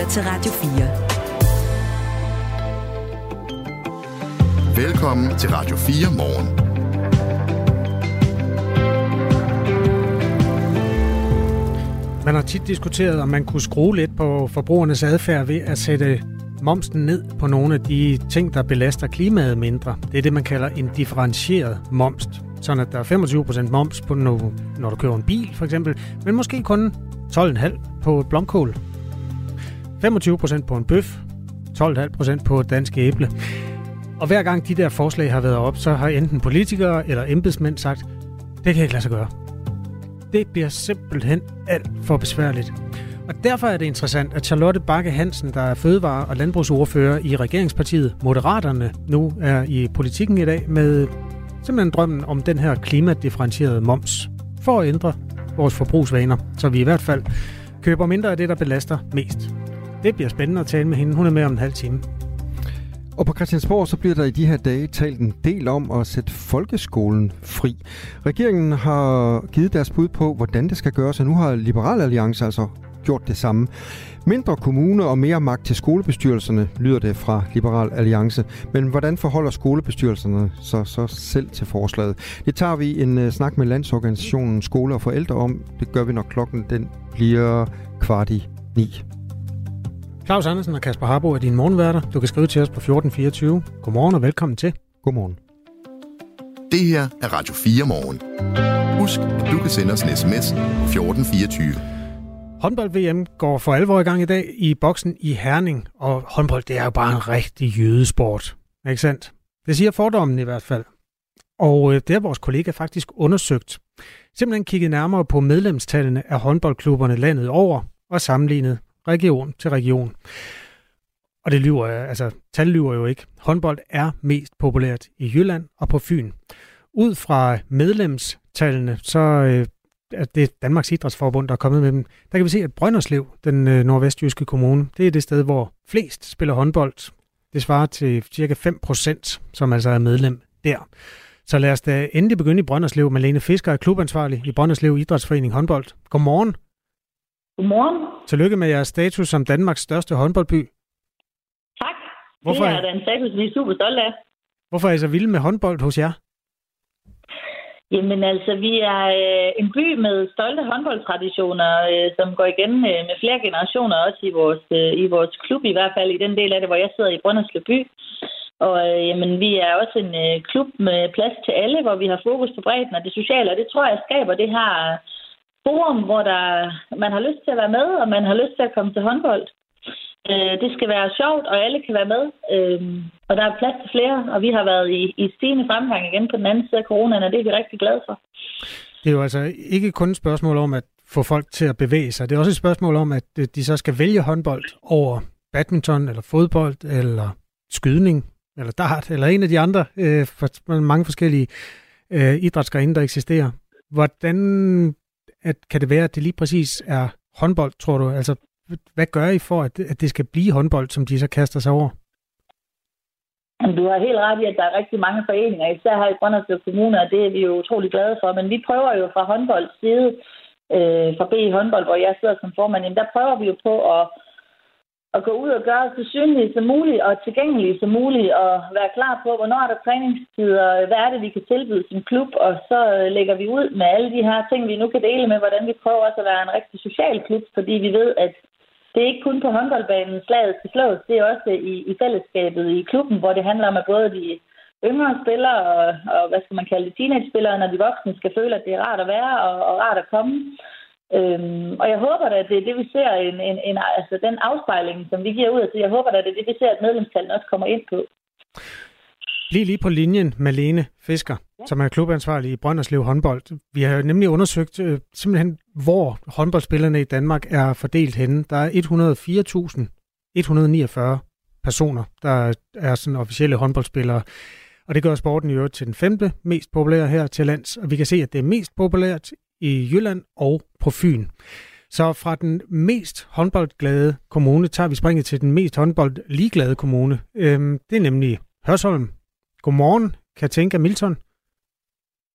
lytter til Radio 4. Velkommen til Radio 4 morgen. Man har tit diskuteret, om man kunne skrue lidt på forbrugernes adfærd ved at sætte momsen ned på nogle af de ting, der belaster klimaet mindre. Det er det, man kalder en differentieret moms. Sådan at der er 25% moms på, når, du køber en bil, for eksempel, men måske kun 12,5% på blomkål. 25% på en bøf, 12,5% på et dansk æble. Og hver gang de der forslag har været op, så har enten politikere eller embedsmænd sagt, det kan ikke lade sig gøre. Det bliver simpelthen alt for besværligt. Og derfor er det interessant, at Charlotte Bakke Hansen, der er fødevare- og landbrugsordfører i regeringspartiet Moderaterne, nu er i politikken i dag med simpelthen drømmen om den her klimadifferentierede moms for at ændre vores forbrugsvaner, så vi i hvert fald køber mindre af det, der belaster mest. Det bliver spændende at tale med hende. Hun er med om en halv time. Og på Christiansborg så bliver der i de her dage talt en del om at sætte folkeskolen fri. Regeringen har givet deres bud på, hvordan det skal gøres, og nu har Liberal Alliance altså gjort det samme. Mindre kommuner og mere magt til skolebestyrelserne, lyder det fra Liberal Alliance. Men hvordan forholder skolebestyrelserne sig så selv til forslaget? Det tager vi en uh, snak med Landsorganisationen Skole og Forældre om. Det gør vi, når klokken den bliver kvart i ni. Claus Andersen og Kasper Harbo er dine morgenværter. Du kan skrive til os på 1424. Godmorgen og velkommen til. Godmorgen. Det her er Radio 4 morgen. Husk, at du kan sende os en sms 1424. Håndbold-VM går for alvor i gang i dag i boksen i Herning, og håndbold det er jo bare en rigtig jødesport. Ikke sandt? Det siger fordommen i hvert fald. Og øh, det har vores kollega faktisk undersøgt. Simpelthen kigget nærmere på medlemstallene af håndboldklubberne landet over og sammenlignet region til region. Og det lyver, altså tal lyver jo ikke. Håndbold er mest populært i Jylland og på Fyn. Ud fra medlemstallene, så øh, at det er Danmarks Idrætsforbund, der er kommet med dem, der kan vi se, at Brønderslev, den øh, nordvestjyske kommune, det er det sted, hvor flest spiller håndbold. Det svarer til cirka 5%, som altså er medlem der. Så lad os da endelig begynde i Brønderslev. Malene Fisker er klubansvarlig i Brønderslev Idrætsforening håndbold. Godmorgen. Godmorgen. Tillykke med jeres status som Danmarks største håndboldby. Tak. Hvorfor det er den status, vi er super stolte af. Hvorfor er I så vilde med håndbold hos jer? Jamen altså, vi er øh, en by med stolte håndboldtraditioner, øh, som går igen øh, med flere generationer, også i vores, øh, i vores klub, i hvert fald i den del af det, hvor jeg sidder i Brønderslev by. Og øh, jamen, vi er også en øh, klub med plads til alle, hvor vi har fokus på bredden og det sociale, og det tror jeg skaber det her forum, hvor der, man har lyst til at være med, og man har lyst til at komme til håndbold. Øh, det skal være sjovt, og alle kan være med. Øh, og der er plads til flere, og vi har været i, i stigende fremgang igen på den anden side af coronaen, og det er vi rigtig glade for. Det er jo altså ikke kun et spørgsmål om at få folk til at bevæge sig. Det er også et spørgsmål om, at øh, de så skal vælge håndbold over badminton, eller fodbold, eller skydning, eller dart, eller en af de andre øh, for mange forskellige øh, idrætsgrene, der eksisterer. Hvordan at, kan det være, at det lige præcis er håndbold, tror du? Altså, hvad gør I for, at, at det skal blive håndbold, som de så kaster sig over? Du har helt ret i, at der er rigtig mange foreninger, især her i Brønderslev Kommune, og det er vi jo utrolig glade for. Men vi prøver jo fra håndbolds side, øh, fra B håndbold, hvor jeg sidder som formand, jamen der prøver vi jo på at, at gå ud og gøre så synlige som muligt og tilgængelige som muligt og være klar på, hvornår er der træningstider, hvad er det, vi kan tilbyde som klub, og så øh, lægger vi ud med alle de her ting, vi nu kan dele med, hvordan vi prøver også at være en rigtig social klub, fordi vi ved, at det er ikke kun på håndboldbanen slaget skal slås, det er også i, i fællesskabet i klubben, hvor det handler om, at både de yngre spillere og, og hvad skal man kalde det, teenage-spillere, når de voksne skal føle, at det er rart at være og, og rart at komme. Øhm, og jeg håber da, at det er det, vi ser, en, en, en, altså den afspejling, som vi giver ud af, jeg håber da, at det er det, vi ser, at medlemstallene også kommer ind på. Lige lige på linjen, Malene Fisker, ja. som er klubansvarlig i Brønderslev håndbold. Vi har nemlig undersøgt øh, simpelthen, hvor håndboldspillerne i Danmark er fordelt henne. Der er 104.149 personer, der er sådan officielle håndboldspillere. Og det gør sporten i øvrigt til den femte mest populære her til lands. Og vi kan se, at det er mest populært i Jylland og på Fyn. Så fra den mest håndboldglade kommune tager vi springet til den mest håndboldligeglade kommune. Øhm, det er nemlig Hørsholm. Godmorgen, Katinka Milton.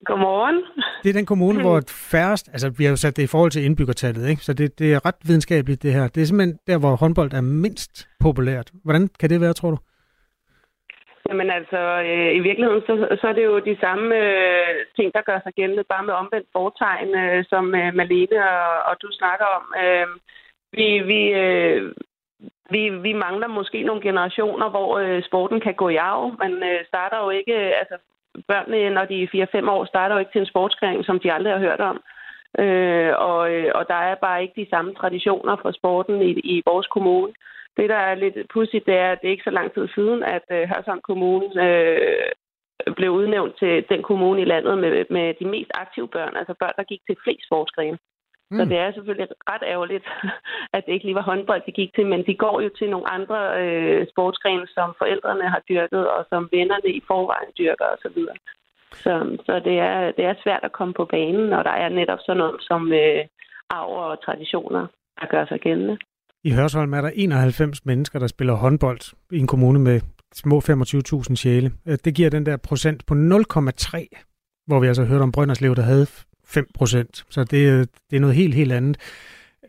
Godmorgen. Det er den kommune, hvor færrest, altså vi har jo sat det i forhold til indbyggertallet, ikke? så det, det er ret videnskabeligt det her. Det er simpelthen der, hvor håndbold er mindst populært. Hvordan kan det være, tror du? Jamen altså, øh, i virkeligheden, så, så er det jo de samme øh, ting, der gør sig gældende, bare med omvendt fortegn, øh, som øh, Malene og, og du snakker om. Øh, vi, vi, øh, vi, vi mangler måske nogle generationer, hvor øh, sporten kan gå i arv. Man øh, starter jo ikke, øh, altså børnene, når de er 4-5 år, starter jo ikke til en sportsgren, som de aldrig har hørt om. Øh, og, øh, og der er bare ikke de samme traditioner for sporten i, i vores kommune. Det, der er lidt pudsigt, det er, at det er ikke så lang tid siden, at øh, Hørsholm Kommune øh, blev udnævnt til den kommune i landet med, med de mest aktive børn, altså børn, der gik til flest sportsgrene. Mm. Så det er selvfølgelig ret ærgerligt, at det ikke lige var håndbold, de gik til, men de går jo til nogle andre øh, sportsgrene, som forældrene har dyrket, og som vennerne i forvejen dyrker osv. Så, så, så det, er, det er svært at komme på banen, når der er netop sådan noget som øh, arv og traditioner, der gør sig gældende. I Hørsholm er der 91 mennesker, der spiller håndbold i en kommune med små 25.000 sjæle. Øh, det giver den der procent på 0,3, hvor vi altså hørte om Brønderslev, der havde 5 procent. Så det, det er noget helt, helt andet.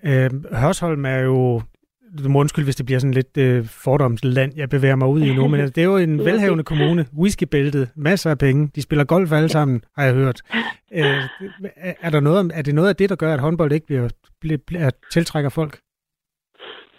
Øh, Hørsholm er jo du må undskylde, hvis det bliver sådan lidt øh, fordomsland, jeg bevæger mig ud i nu, men altså, det er jo en velhavende kommune, whiskybæltet, masser af penge, de spiller golf alle sammen, har jeg hørt. Øh, er, der noget, er det noget af det, der gør, at håndbold ikke bliver, bliver, bliver tiltrækker folk?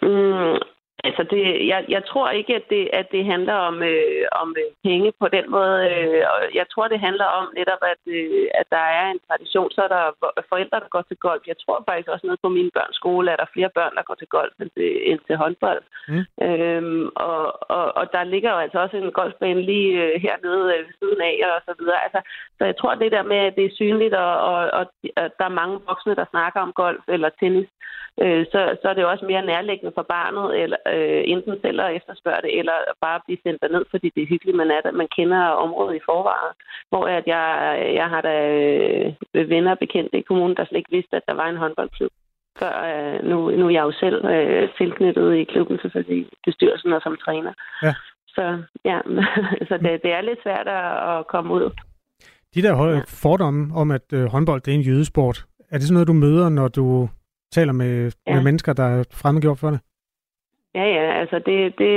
Mm, Altså, det, jeg, jeg tror ikke, at det, at det handler om, øh, om øh, penge på den måde. Øh, jeg tror, det handler om netop, at, øh, at der er en tradition, så er der forældre, der går til golf. Jeg tror faktisk også nede på min børns skole, at der er flere børn, der går til golf end til, end til håndbold. Mm. Øhm, og, og, og der ligger jo altså også en golfbane lige øh, hernede øh, ved siden af og så videre. Altså, så jeg tror, det der med, at det er synligt, og, og, og at der er mange voksne, der snakker om golf eller tennis, øh, så, så er det jo også mere nærliggende for barnet, eller øh, enten selv at efterspørge det, eller bare blive sendt derned, fordi det er hyggeligt, man er der. Man kender området i forvejen. Hvor at jeg, jeg har da øh, venner og bekendte i kommunen, der slet ikke vidste, at der var en håndboldklub. Før, øh, nu, nu er jeg jo selv øh, tilknyttet i klubben, selvfølgelig bestyrelsen og som træner. Ja. Så ja, så det, det er lidt svært at komme ud. De der ja. fordomme om, at øh, håndbold det er en jødesport, er det sådan noget, du møder, når du taler med, ja. med mennesker, der er fremmedgjort for det? Ja, ja, altså det, det,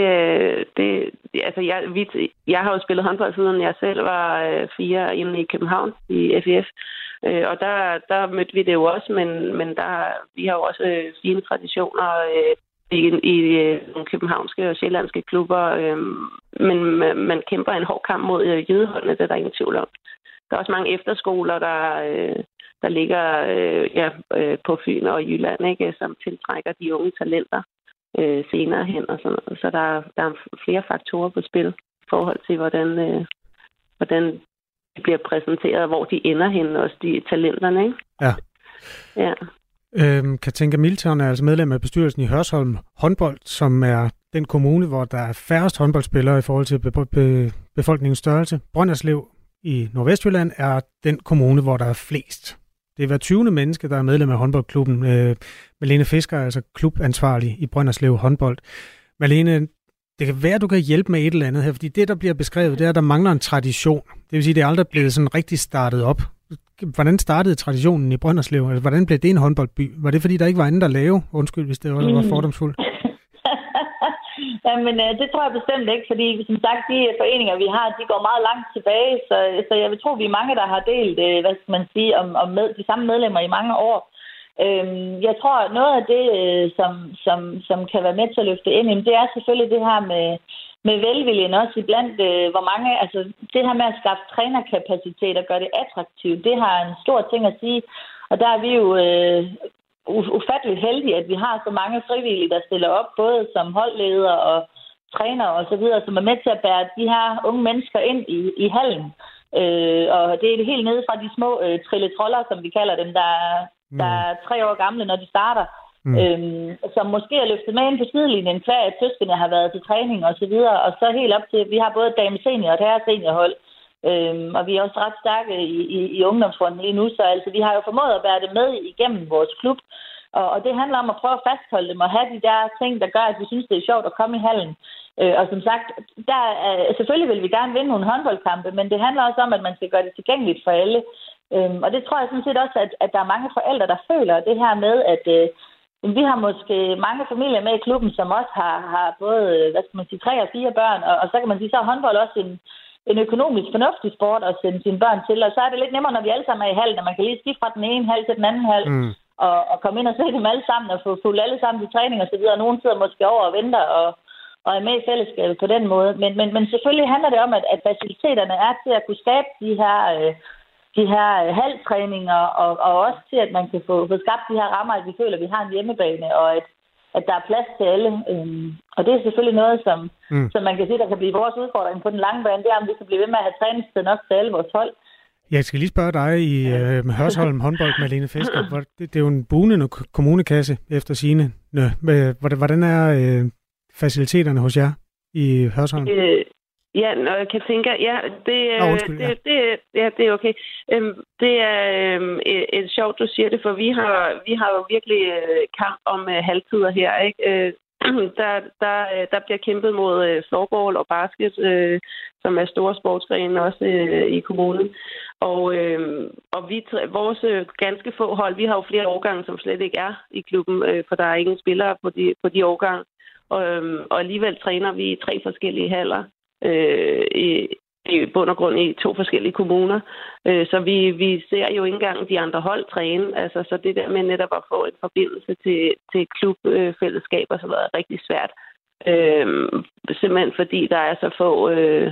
det altså jeg, vi, jeg har jo spillet håndbold siden jeg selv var øh, fire inde i København i FIF, øh, og der, der mødte vi det jo også, men, men der, vi har jo også øh, fine traditioner øh, i, i øh, nogle københavnske og sjællandske klubber, øh, men man kæmper en hård kamp mod øh, jødeholdene, det er der ingen tvivl om. Der er også mange efterskoler, der, øh, der ligger øh, ja, øh, på Fyn og Jylland, ikke, som tiltrækker de unge talenter øh, senere hen. Og sådan noget. Så der, der er flere faktorer på spil i forhold til, hvordan, øh, hvordan det bliver præsenteret, hvor de ender hen, også de talenterne. Ikke? Ja. ja. Øhm, Katinka Milton er altså medlem af bestyrelsen i Hørsholm håndbold, som er den kommune, hvor der er færrest håndboldspillere i forhold til be- be- befolkningens størrelse. Brønderslev i Nordvestjylland er den kommune, hvor der er flest. Det er hver 20. menneske, der er medlem af håndboldklubben. Øh, Malene Fisker er altså klubansvarlig i Brønderslev håndbold. Malene, det kan være, du kan hjælpe med et eller andet her, fordi det, der bliver beskrevet, det er, at der mangler en tradition. Det vil sige, at det er aldrig blevet sådan rigtig startet op. Hvordan startede traditionen i Brønderslev? Altså, hvordan blev det en håndboldby? Var det, fordi der ikke var andet at lave? Undskyld, hvis det var, var fordomsfuldt. Jamen, øh, det tror jeg bestemt ikke, fordi som sagt, de øh, foreninger, vi har, de går meget langt tilbage, så, så jeg vil tro, vi er mange, der har delt, øh, hvad skal man sige, om, om med, de samme medlemmer i mange år. Øhm, jeg tror, noget af det, øh, som, som, som kan være med til at løfte ind, det er selvfølgelig det her med, med velviljen også iblandt, øh, hvor mange, altså det her med at skaffe trænerkapacitet og gøre det attraktivt, det har en stor ting at sige. Og der er vi jo øh, ufatteligt heldige, at vi har så mange frivillige, der stiller op, både som holdleder og træner og så videre, som er med til at bære de her unge mennesker ind i, i hallen. Øh, og det er helt nede fra de små øh, trilletroller, som vi kalder dem, der, mm. der er tre år gamle, når de starter. Mm. Øhm, som måske er løftet med ind på sidelinjen, hver at søskende har været til træning og så videre, og så helt op til, vi har både dame senior og herre seniorhold, Øhm, og vi er også ret stærke i, i, i ungdomsfronten lige nu, så altså, vi har jo formået at bære det med igennem vores klub. Og, og det handler om at prøve at fastholde dem og have de der ting, der gør, at vi synes, det er sjovt at komme i hallen. Øh, og som sagt, der øh, selvfølgelig vil vi gerne vinde nogle håndboldkampe, men det handler også om, at man skal gøre det tilgængeligt for alle. Øhm, og det tror jeg sådan set også, at, at der er mange forældre, der føler det her med, at øh, vi har måske mange familier med i klubben, som også har, har både øh, hvad skal man sige, tre og fire børn, og, og så kan man sige, så er håndbold også en, en økonomisk fornuftig sport at sende sine børn til, og så er det lidt nemmere, når vi alle sammen er i halv, når man kan lige skifte fra den ene halv til den anden halv, mm. og, og komme ind og se dem alle sammen, og få fuldt alle sammen til træning og så videre. Nogen sidder måske over og venter og, og er med i fællesskabet på den måde. Men, men, men selvfølgelig handler det om, at, at faciliteterne er til at kunne skabe de her... Øh, de her halvtræninger, og, og også til, at man kan få, få skabt de her rammer, at vi føler, at vi har en hjemmebane, og at, at der er plads til alle. Øhm, og det er selvfølgelig noget, som, mm. som man kan sige, der kan blive vores udfordring på den lange bane, det er, om vi kan blive ved med at have træningstid nok til alle vores hold. Jeg skal lige spørge dig i øh, Hørsholm håndbold, Malene Fisker. Det, det er jo en buende kommunekasse efter sine. Hvordan er øh, faciliteterne hos jer i Hørsholm? Øh, Ja, når jeg kan tænke, ja, det, oh, undskyld, det, ja. det, ja, det er okay. Øhm, det er øhm, et, et sjovt, du siger det, for vi har, vi har jo virkelig øh, kamp om øh, halvtider her, ikke? Øh, der, der, øh, der bliver kæmpet mod øh, floorball og basket, øh, som er store sportsgrene også øh, i kommunen. Og, øh, og vi, vores øh, ganske få hold, vi har jo flere årgange, som slet ikke er i klubben, øh, for der er ingen spillere på de, på de årgange. Og, øh, og alligevel træner vi i tre forskellige haller øh, i, i bund og grund i to forskellige kommuner. Øh, så vi, vi ser jo ikke engang de andre hold træne. Altså, så det der med netop at få en forbindelse til, til klubfællesskaber, og så har været rigtig svært. Øh, simpelthen fordi der er så få øh,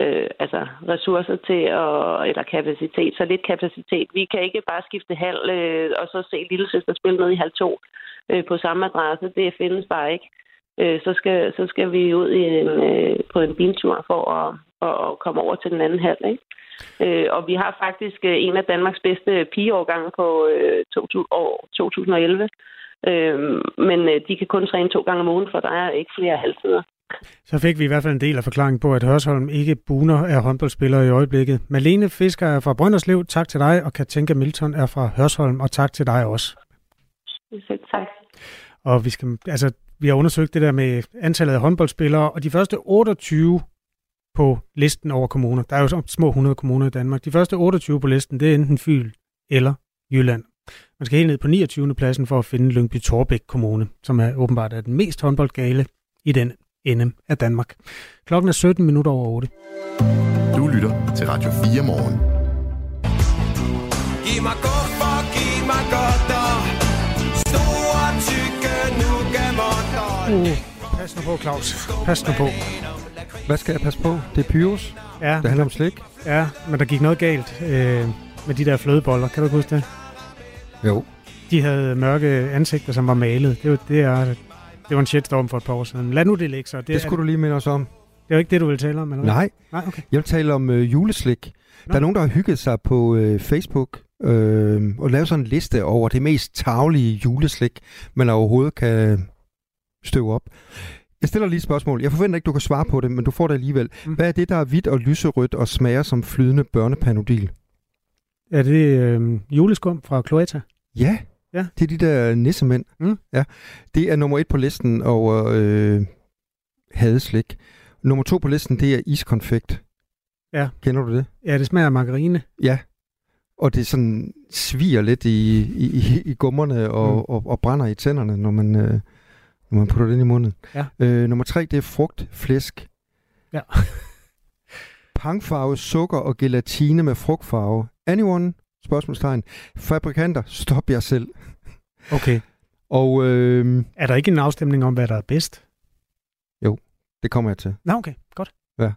øh, altså ressourcer til, at, eller kapacitet, så lidt kapacitet. Vi kan ikke bare skifte halv øh, og så se lille søster spille ned i halv to øh, på samme adresse. Det findes bare ikke øh, så, skal, så skal vi ud i en, øh, på en biltur for at, at komme over til den anden halv. Ikke? Øh, og vi har faktisk øh, en af Danmarks bedste pigeårgange på øh, 2011. Øh, men øh, de kan kun træne to gange om ugen, for der er ikke flere halvtider. Så fik vi i hvert fald en del af forklaringen på, at Hørsholm ikke buner af håndboldspillere i øjeblikket. Malene Fisker er fra Brønderslev, tak til dig, og Katinka Milton er fra Hørsholm, og tak til dig også. Selv tak. Og vi skal, altså, vi har undersøgt det der med antallet af håndboldspillere, og de første 28 på listen over kommuner, der er jo små 100 kommuner i Danmark, de første 28 på listen, det er enten Fyl eller Jylland. Man skal helt ned på 29. pladsen for at finde Lyngby Torbæk Kommune, som er åbenbart er den mest håndboldgale i den ende af Danmark. Klokken er 17 minutter over 8. Du lytter til Radio 4 morgen. Giv mig Uh, pas nu på, Claus. Pas nu på. Hvad skal jeg passe på? Det er Pyrus. Ja. Det handler om slik. Ja, men der gik noget galt øh, med de der flødeboller. Kan du huske det? Jo. De havde mørke ansigter, som var malet. Det var, det er, det var en shitstorm for et par år siden. Lad nu det ligge så. Det, det skulle er, du lige minde os om. Det er jo ikke det, du vil tale om, eller? Nej. Nej, okay. Jeg vil tale om øh, juleslik. Nå. Der er nogen, der har hygget sig på øh, Facebook øh, og lavet sådan en liste over det mest taglige juleslik, man overhovedet kan støve op. Jeg stiller lige et spørgsmål. Jeg forventer ikke, du kan svare på det, men du får det alligevel. Mm. Hvad er det, der er hvidt og lyserødt og smager som flydende børnepanodil? Er det øh, juleskum fra Cloetta? Ja, ja, det er de der nissemænd. Mm. Ja. Det er nummer et på listen over øh, hadeslik. Nummer to på listen, det er iskonfekt. Ja. Kender du det? Ja, det smager af margarine. Ja. Og det sådan sviger lidt i, i, i, i gummerne og, mm. og, og brænder i tænderne, når man... Øh, når man putter det ind i munden. Ja. Øh, nummer tre, det er frugt, flæsk. Ja. Pangfarve, sukker og gelatine med frugtfarve. Anyone? Spørgsmålstegn. Fabrikanter, stop jer selv. Okay. Og øh, er der ikke en afstemning om, hvad der er bedst? Jo, det kommer jeg til. Nå, okay. Godt. Ja.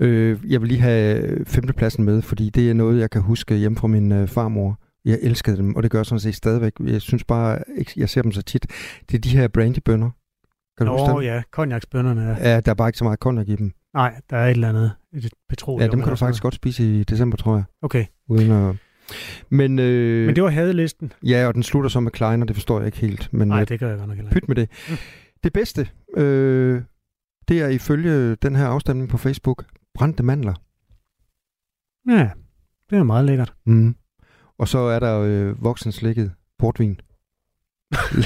Øh, jeg vil lige have femtepladsen med, fordi det er noget, jeg kan huske hjemme fra min øh, farmor. Jeg elskede dem, og det gør jeg sådan set stadigvæk. Jeg synes bare, jeg ser dem så tit. Det er de her brandybønner. Kan du Åh ja, konjaksbønnerne. Ja. ja, der er bare ikke så meget konjak i dem. Nej, der er et eller andet et petroleum. Ja, dem kan du faktisk godt spise i december, tror jeg. Okay. Uden at... Men, øh, men det var hadelisten. Ja, og den slutter så med Kleiner, det forstår jeg ikke helt. Men, Nej, øh, det gør jeg godt nok heller Pyt med det. Mm. Det bedste, øh, det er ifølge den her afstemning på Facebook, brændte mandler. Ja, det er meget lækkert. Mm. Og så er der øh, voksenslækket portvin.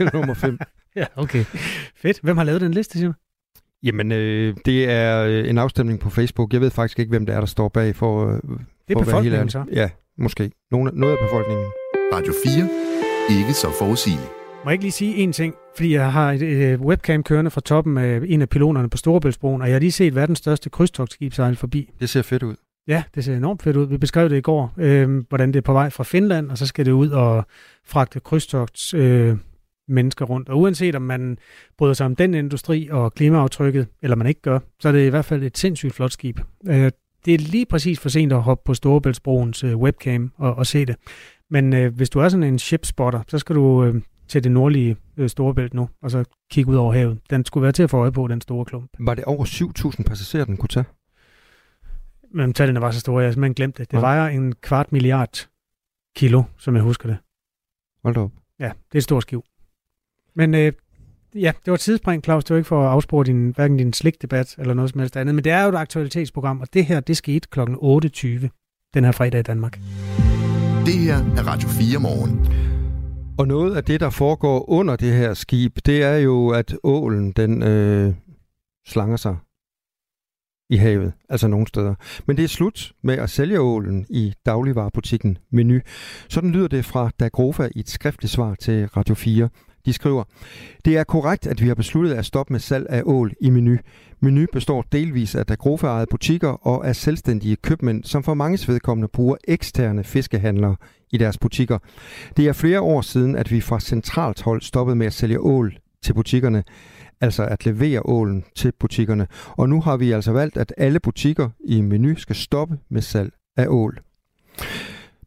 nummer 5. Ja, okay. Fedt. Hvem har lavet den liste, du? Jamen, øh, det er øh, en afstemning på Facebook. Jeg ved faktisk ikke, hvem det er, der står bag for, øh, Det er for at være helt befolkningen ærlig. så. Ja, måske. Nogle, noget af befolkningen. Radio 4. Ikke så forudsigeligt. Må jeg ikke lige sige en ting? Fordi jeg har et øh, webcam kørende fra toppen af en af pilonerne på Storebæltsbroen, og jeg har lige set verdens største krydstogsskib sejle forbi. Det ser fedt ud. Ja, det ser enormt fedt ud. Vi beskrev det i går, øh, hvordan det er på vej fra Finland, og så skal det ud og fragte krydstogts øh, mennesker rundt. Og uanset om man bryder sig om den industri og klimaaftrykket, eller man ikke gør, så er det i hvert fald et sindssygt flot skib. Øh, det er lige præcis for sent at hoppe på Storebæltsbroens øh, webcam og, og se det. Men øh, hvis du er sådan en shipspotter, så skal du øh, til det nordlige øh, Storebælt nu, og så kigge ud over havet. Den skulle være til at få øje på, den store klump. Var det over 7.000 passagerer, den kunne tage? Men tallene var så store, jeg simpelthen glemt det. Det Ja. vejer en kvart milliard kilo, som jeg husker det. Hold op. Ja, det er et stort skiv. Men øh, ja, det var et tidsspring, Claus. Det var ikke for at afspore din, hverken din slikdebat eller noget som helst andet. Men det er jo et aktualitetsprogram, og det her, det skete kl. 8.20 den her fredag i Danmark. Det her er Radio 4 morgen. Og noget af det, der foregår under det her skib, det er jo, at ålen, den øh, slanger sig i havet, altså nogle steder. Men det er slut med at sælge ålen i dagligvarerbutikken Menu. Sådan lyder det fra Dagrofa i et skriftligt svar til Radio 4. De skriver, det er korrekt, at vi har besluttet at stoppe med salg af ål i Menu. Menu består delvis af Dagrofa-ejede butikker og af selvstændige købmænd, som for mange vedkommende bruger eksterne fiskehandlere i deres butikker. Det er flere år siden, at vi fra centralt hold stoppede med at sælge ål til butikkerne, altså at levere ålen til butikkerne. Og nu har vi altså valgt, at alle butikker i menu skal stoppe med salg af ål.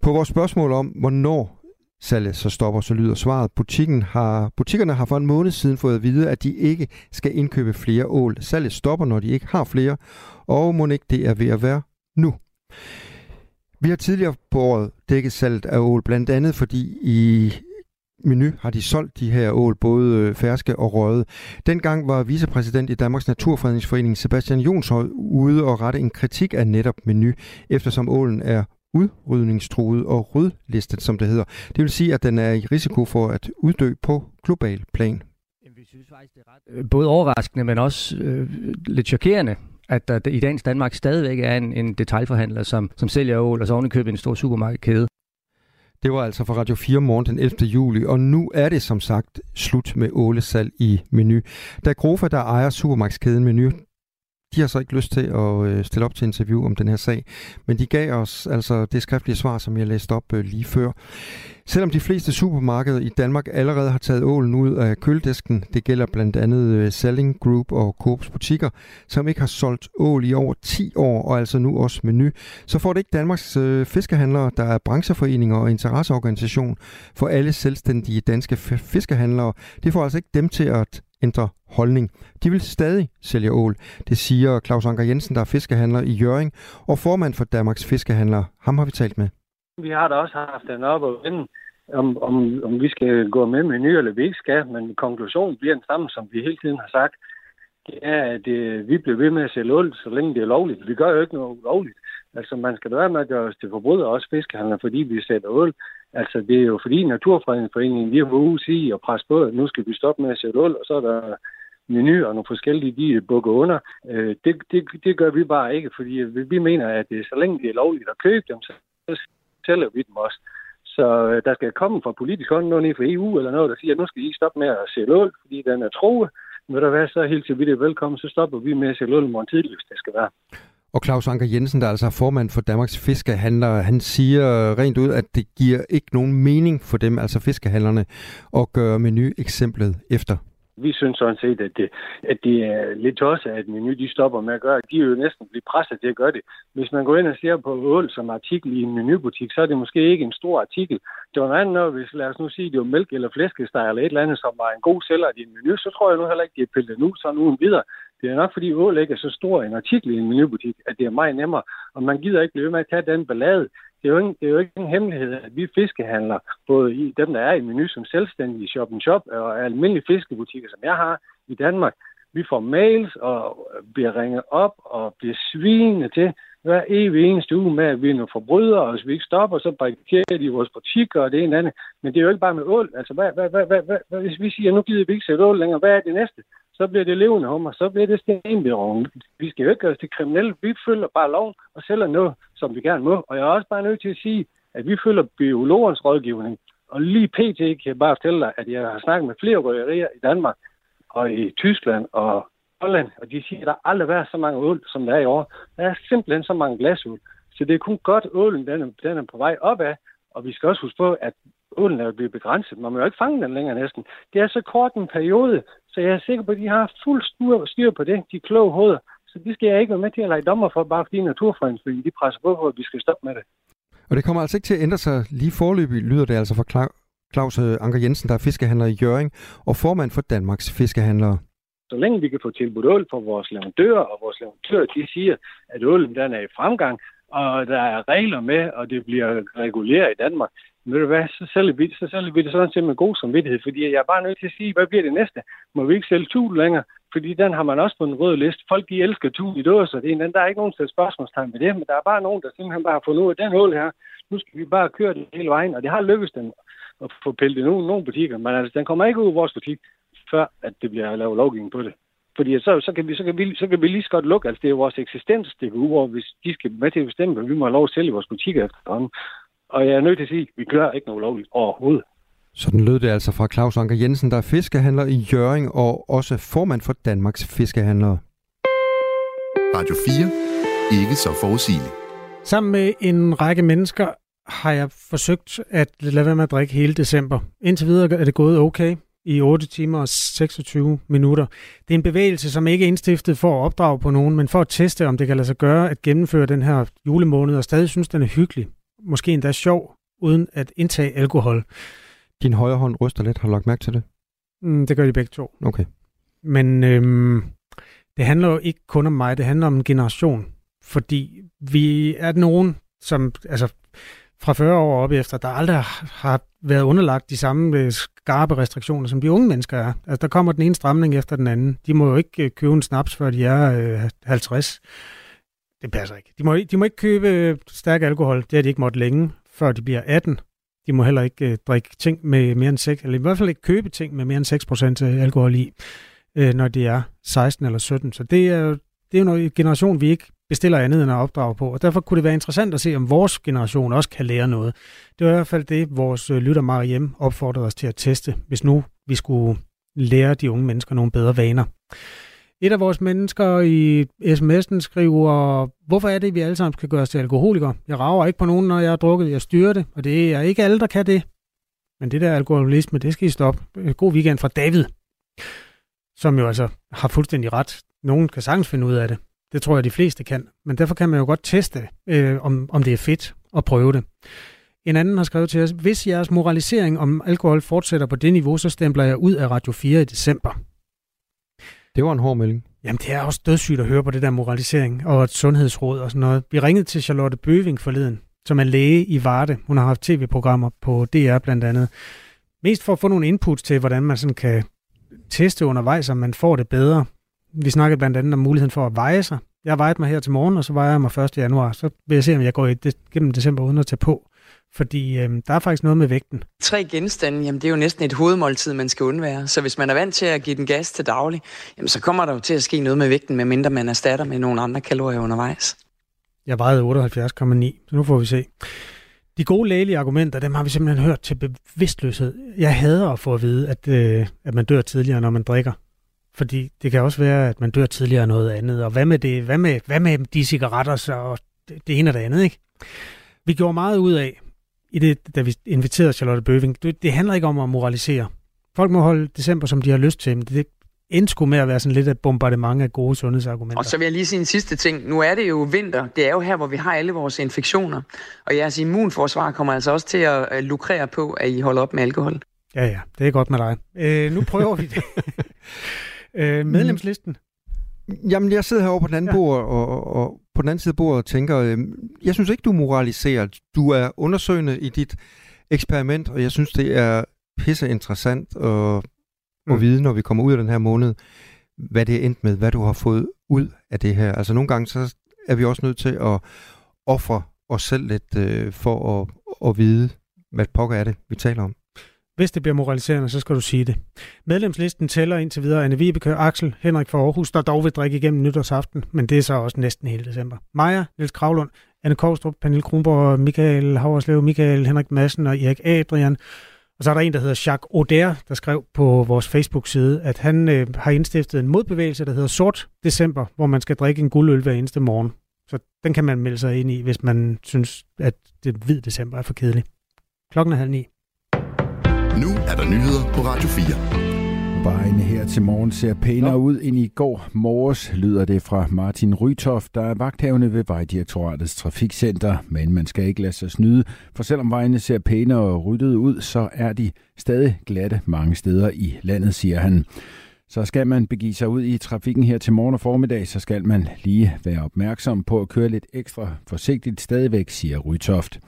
På vores spørgsmål om, hvornår salget så stopper, så lyder svaret, butikken har, butikkerne har for en måned siden fået at vide, at de ikke skal indkøbe flere ål. Salget stopper, når de ikke har flere, og må ikke det er ved at være nu. Vi har tidligere på året dækket salget af ål, blandt andet fordi i menu har de solgt de her ål, både øh, ferske og røde. Dengang var vicepræsident i Danmarks Naturfredningsforening Sebastian Jonshøj ude og rette en kritik af netop menu, eftersom ålen er udrydningstruet og rødlistet, som det hedder. Det vil sige, at den er i risiko for at uddø på global plan. Vi synes faktisk, det er ret... Øh, både overraskende, men også øh, lidt chokerende, at der i dagens Danmark stadigvæk er en, en detaljforhandler, som, som sælger ål, og så ovenikøbet en stor supermarkedkæde. Det var altså fra Radio 4 morgen den 11. juli, og nu er det som sagt slut med ålesal i menu. Da Grofa, der ejer supermarkedskæden menu, de har så ikke lyst til at øh, stille op til interview om den her sag, men de gav os altså det skriftlige svar, som jeg læste op øh, lige før. Selvom de fleste supermarkeder i Danmark allerede har taget ålen ud af køledisken, det gælder blandt andet øh, Selling Group og Coops butikker, som ikke har solgt ål i over 10 år, og altså nu også menu, så får det ikke Danmarks øh, fiskehandlere, der er brancheforeninger og interesseorganisation for alle selvstændige danske fiskehandlere. Det får altså ikke dem til at ændre holdning. De vil stadig sælge ål. Det siger Claus Anker Jensen, der er fiskehandler i Jøring, og formand for Danmarks Fiskehandler. Ham har vi talt med. Vi har da også haft den op og vende, om, om, om vi skal gå med menu eller vi ikke skal, men konklusionen bliver den samme, som vi hele tiden har sagt. Det er, at øh, vi bliver ved med at sælge ål, så længe det er lovligt. Vi gør jo ikke noget ulovligt. Altså, man skal da være med at gøre os til forbrydere, også fiskehandler, fordi vi sætter ål. Altså, det er jo fordi Naturfredningsforeningen, vi har været ude sige og presse på, at nu skal vi stoppe med at sætte ål, og så er der menu og nogle forskellige, de bukker under. Øh, det, det, det gør vi bare ikke, fordi vi, vi mener, at så længe det er lovligt at købe dem, så sælger vi dem også. Så øh, der skal komme fra politisk hånd noget ned fra EU eller noget, der siger, at nu skal I stoppe med at sælge ål, fordi den er troet. Vil der være så helt til vi det er velkommen, så stopper vi med at sælge ål morgen tidlig, hvis det skal være. Og Claus Anker Jensen, der er altså formand for Danmarks Fiskehandlere, han siger rent ud, at det giver ikke nogen mening for dem, altså fiskehandlerne, at gøre menu eksemplet efter. Vi synes sådan set, at det, at det er lidt tosset, at menu de stopper med at gøre. De er jo næsten blive presset til at gøre det. Hvis man går ind og ser på ål som artikel i en menubutik, så er det måske ikke en stor artikel. Det var noget andet, når hvis lad os nu sige, det var mælk eller flæskesteg eller et eller andet, som var en god sælger i en menu, så tror jeg nu heller ikke, de har pillet nu sådan uden videre. Det er nok, fordi ål ikke er så stor en artikel i en menubutik, at det er meget nemmere. Og man gider ikke blive ved med at tage den ballade. Det er, jo ikke, det er jo ikke en hemmelighed, at vi fiskehandler, både i dem, der er i menu som selvstændige shop and shop og almindelige fiskebutikker, som jeg har i Danmark. Vi får mails og bliver ringet op og bliver svinet til hver evig eneste uge med, at vi er nogle forbrydere, og hvis vi ikke stopper, så barrikerer de vores butikker og det ene andet. Men det er jo ikke bare med ål. Altså, hvad, hvad, hvad, hvad, hvad, hvis vi siger, nu gider vi ikke sætte ål længere, hvad er det næste? Så bliver det levende hummer, så bliver det stenbiroven. Vi skal jo ikke gøre os til kriminelle. Vi følger bare loven og sælger noget, som vi gerne må. Og jeg er også bare nødt til at sige, at vi følger biologernes rådgivning. Og lige pt. kan jeg bare fortælle dig, at jeg har snakket med flere røgerier i Danmark og i Tyskland og Holland, og de siger, at der aldrig været så mange ål, som der er i år. Der er simpelthen så mange glasål. Så det er kun godt, ålen den er, den er på vej opad, og vi skal også huske på, at ålen er blevet begrænset. Man må jo ikke fange den længere næsten. Det er så kort en periode, så jeg er sikker på, at de har fuld styr på det, de kloge hoveder. Så det skal jeg ikke være med til at lege dommer for, bare fordi Naturfredningsforeningen de presser på, for at vi skal stoppe med det. Og det kommer altså ikke til at ændre sig lige forløbig, lyder det altså fra Claus øh, Anker Jensen, der er fiskehandler i Jøring og formand for Danmarks Fiskehandlere. Så længe vi kan få tilbudt ål fra vores leverandører, og vores leverandører de siger, at ålen den er i fremgang, og der er regler med, og det bliver reguleret i Danmark, ved du hvad, så sælger vi, så sælger vi det sådan set med god samvittighed, fordi jeg er bare nødt til at sige, hvad bliver det næste? Må vi ikke sælge tul længere? Fordi den har man også på en rød liste. Folk, de elsker tul i dåser. Det er en, der er ikke nogen til spørgsmålstegn med det, men der er bare nogen, der simpelthen bare har fundet ud af den hul her. Nu skal vi bare køre det hele vejen, og det har lykkedes den at få pillet nogen, nogle butikker, men altså, den kommer ikke ud af vores butik, før at det bliver lavet lovgivning på det. Fordi så, så, kan vi, så, kan vi, så kan vi lige så godt lukke. Altså, det er vores eksistens, det går ud over, hvis de skal med til at bestemme, hvad vi må have lov at sælge i vores butikker efterhånden. Og jeg er nødt til at sige, at vi gør ikke noget lovligt overhovedet. Sådan lød det altså fra Claus Anker Jensen, der er fiskehandler i Jøring og også formand for Danmarks Fiskehandlere. Radio 4. Ikke så forudsigeligt. Sammen med en række mennesker har jeg forsøgt at lade være med at drikke hele december. Indtil videre er det gået okay i 8 timer og 26 minutter. Det er en bevægelse, som ikke er indstiftet for at opdrage på nogen, men for at teste, om det kan lade sig gøre at gennemføre den her julemåned, og stadig synes, den er hyggelig. Måske endda sjov, uden at indtage alkohol. Din højre hånd ryster lidt. Har du lagt mærke til det? Mm, det gør de begge to. Okay. Men øhm, det handler jo ikke kun om mig, det handler om en generation. Fordi vi er nogen, som altså, fra 40 år op efter, der aldrig har været underlagt de samme øh, skarpe restriktioner, som de unge mennesker er. Altså, der kommer den ene stramning efter den anden. De må jo ikke øh, købe en snaps, før de er øh, 50. Det passer ikke. De må, de må ikke købe øh, stærk alkohol. Det har de ikke måttet længe, før de bliver 18. De må heller ikke øh, drikke ting med mere end 6, eller i hvert fald ikke købe ting med mere end 6% øh, alkohol i, øh, når de er 16 eller 17. Så det er jo det er jo en generation, vi ikke bestiller andet end at opdrage på. Og derfor kunne det være interessant at se, om vores generation også kan lære noget. Det var i hvert fald det, vores øh, lytter lytter Mariem opfordrede os til at teste, hvis nu vi skulle lære de unge mennesker nogle bedre vaner. Et af vores mennesker i sms'en skriver, hvorfor er det, at vi alle sammen skal gøre os til alkoholikere? Jeg rager ikke på nogen, når jeg har drukket. Jeg styrer det, og det er ikke alle, der kan det. Men det der alkoholisme, det skal I stoppe. Øh, god weekend fra David, som jo altså har fuldstændig ret. Nogen kan sagtens finde ud af det. Det tror jeg, de fleste kan. Men derfor kan man jo godt teste, øh, om, om det er fedt at prøve det. En anden har skrevet til os, hvis jeres moralisering om alkohol fortsætter på det niveau, så stempler jeg ud af Radio 4 i december. Det var en hård melding. Jamen, det er også dødssygt at høre på det der moralisering og et sundhedsråd og sådan noget. Vi ringede til Charlotte Bøving forleden, som er læge i Varde. Hun har haft tv-programmer på DR blandt andet. Mest for at få nogle inputs til, hvordan man sådan kan teste undervejs, om man får det bedre. Vi snakkede blandt andet om muligheden for at veje sig. Jeg vejede mig her til morgen, og så vejer jeg mig 1. januar. Så vil jeg se, om jeg går i det, gennem december uden at tage på. Fordi øh, der er faktisk noget med vægten. Tre genstande, jamen det er jo næsten et hovedmåltid, man skal undvære. Så hvis man er vant til at give den gas til daglig, jamen så kommer der jo til at ske noget med vægten, medmindre man erstatter med nogle andre kalorier undervejs. Jeg vejede 78,9, så nu får vi se. De gode lægelige argumenter, dem har vi simpelthen hørt til bevidstløshed. Jeg hader at få at vide, at, øh, at man dør tidligere, når man drikker. Fordi det kan også være, at man dør tidligere af noget andet. Og hvad med, det, hvad med, hvad med de cigaretter så, og det, det ene og det andet, ikke? Vi gjorde meget ud af, i det, da vi inviterede Charlotte Bøving. Det, det handler ikke om at moralisere. Folk må holde december, som de har lyst til, men det endte sgu med at være sådan lidt et bombardement af gode sundhedsargumenter. Og så vil jeg lige sige en sidste ting. Nu er det jo vinter. Det er jo her, hvor vi har alle vores infektioner. Og jeres immunforsvar kommer altså også til at lukrere på, at I holder op med alkohol. Ja, ja. Det er godt med dig. Øh, nu prøver vi det. øh, medlemslisten. Jamen, jeg sidder herovre på den anden ja. bord, og, og på den anden side af bordet og tænker, øh, jeg synes ikke, du moraliserer. Du er undersøgende i dit eksperiment, og jeg synes, det er pisse interessant at, mm. at vide, når vi kommer ud af den her måned, hvad det er endt med, hvad du har fået ud af det her. Altså nogle gange, så er vi også nødt til at ofre os selv lidt øh, for at, at vide, hvad pokker er det, vi taler om. Hvis det bliver moraliserende, så skal du sige det. Medlemslisten tæller indtil videre Anne Vibeke, Axel, Henrik fra Aarhus, der dog vil drikke igennem nytårsaften, men det er så også næsten hele december. Maja, Niels Kravlund, Anne Kovstrup, Pernille Kronborg, Michael Hauerslev, Michael Henrik Madsen og Erik Adrian. Og så er der en, der hedder Jacques Oder, der skrev på vores Facebook-side, at han øh, har indstiftet en modbevægelse, der hedder Sort December, hvor man skal drikke en guldøl hver eneste morgen. Så den kan man melde sig ind i, hvis man synes, at det hvid december er for kedeligt. Klokken er halv ni. Nu er der nyheder på Radio 4. Vejene her til morgen ser pænere ud end i går morges, lyder det fra Martin Rytoft, der er vagthavende ved Vejdirektoratets Trafikcenter. Men man skal ikke lade sig snyde, for selvom vejene ser pænere og ryddet ud, så er de stadig glatte mange steder i landet, siger han. Så skal man begive sig ud i trafikken her til morgen og formiddag, så skal man lige være opmærksom på at køre lidt ekstra forsigtigt stadigvæk, siger Rytoft.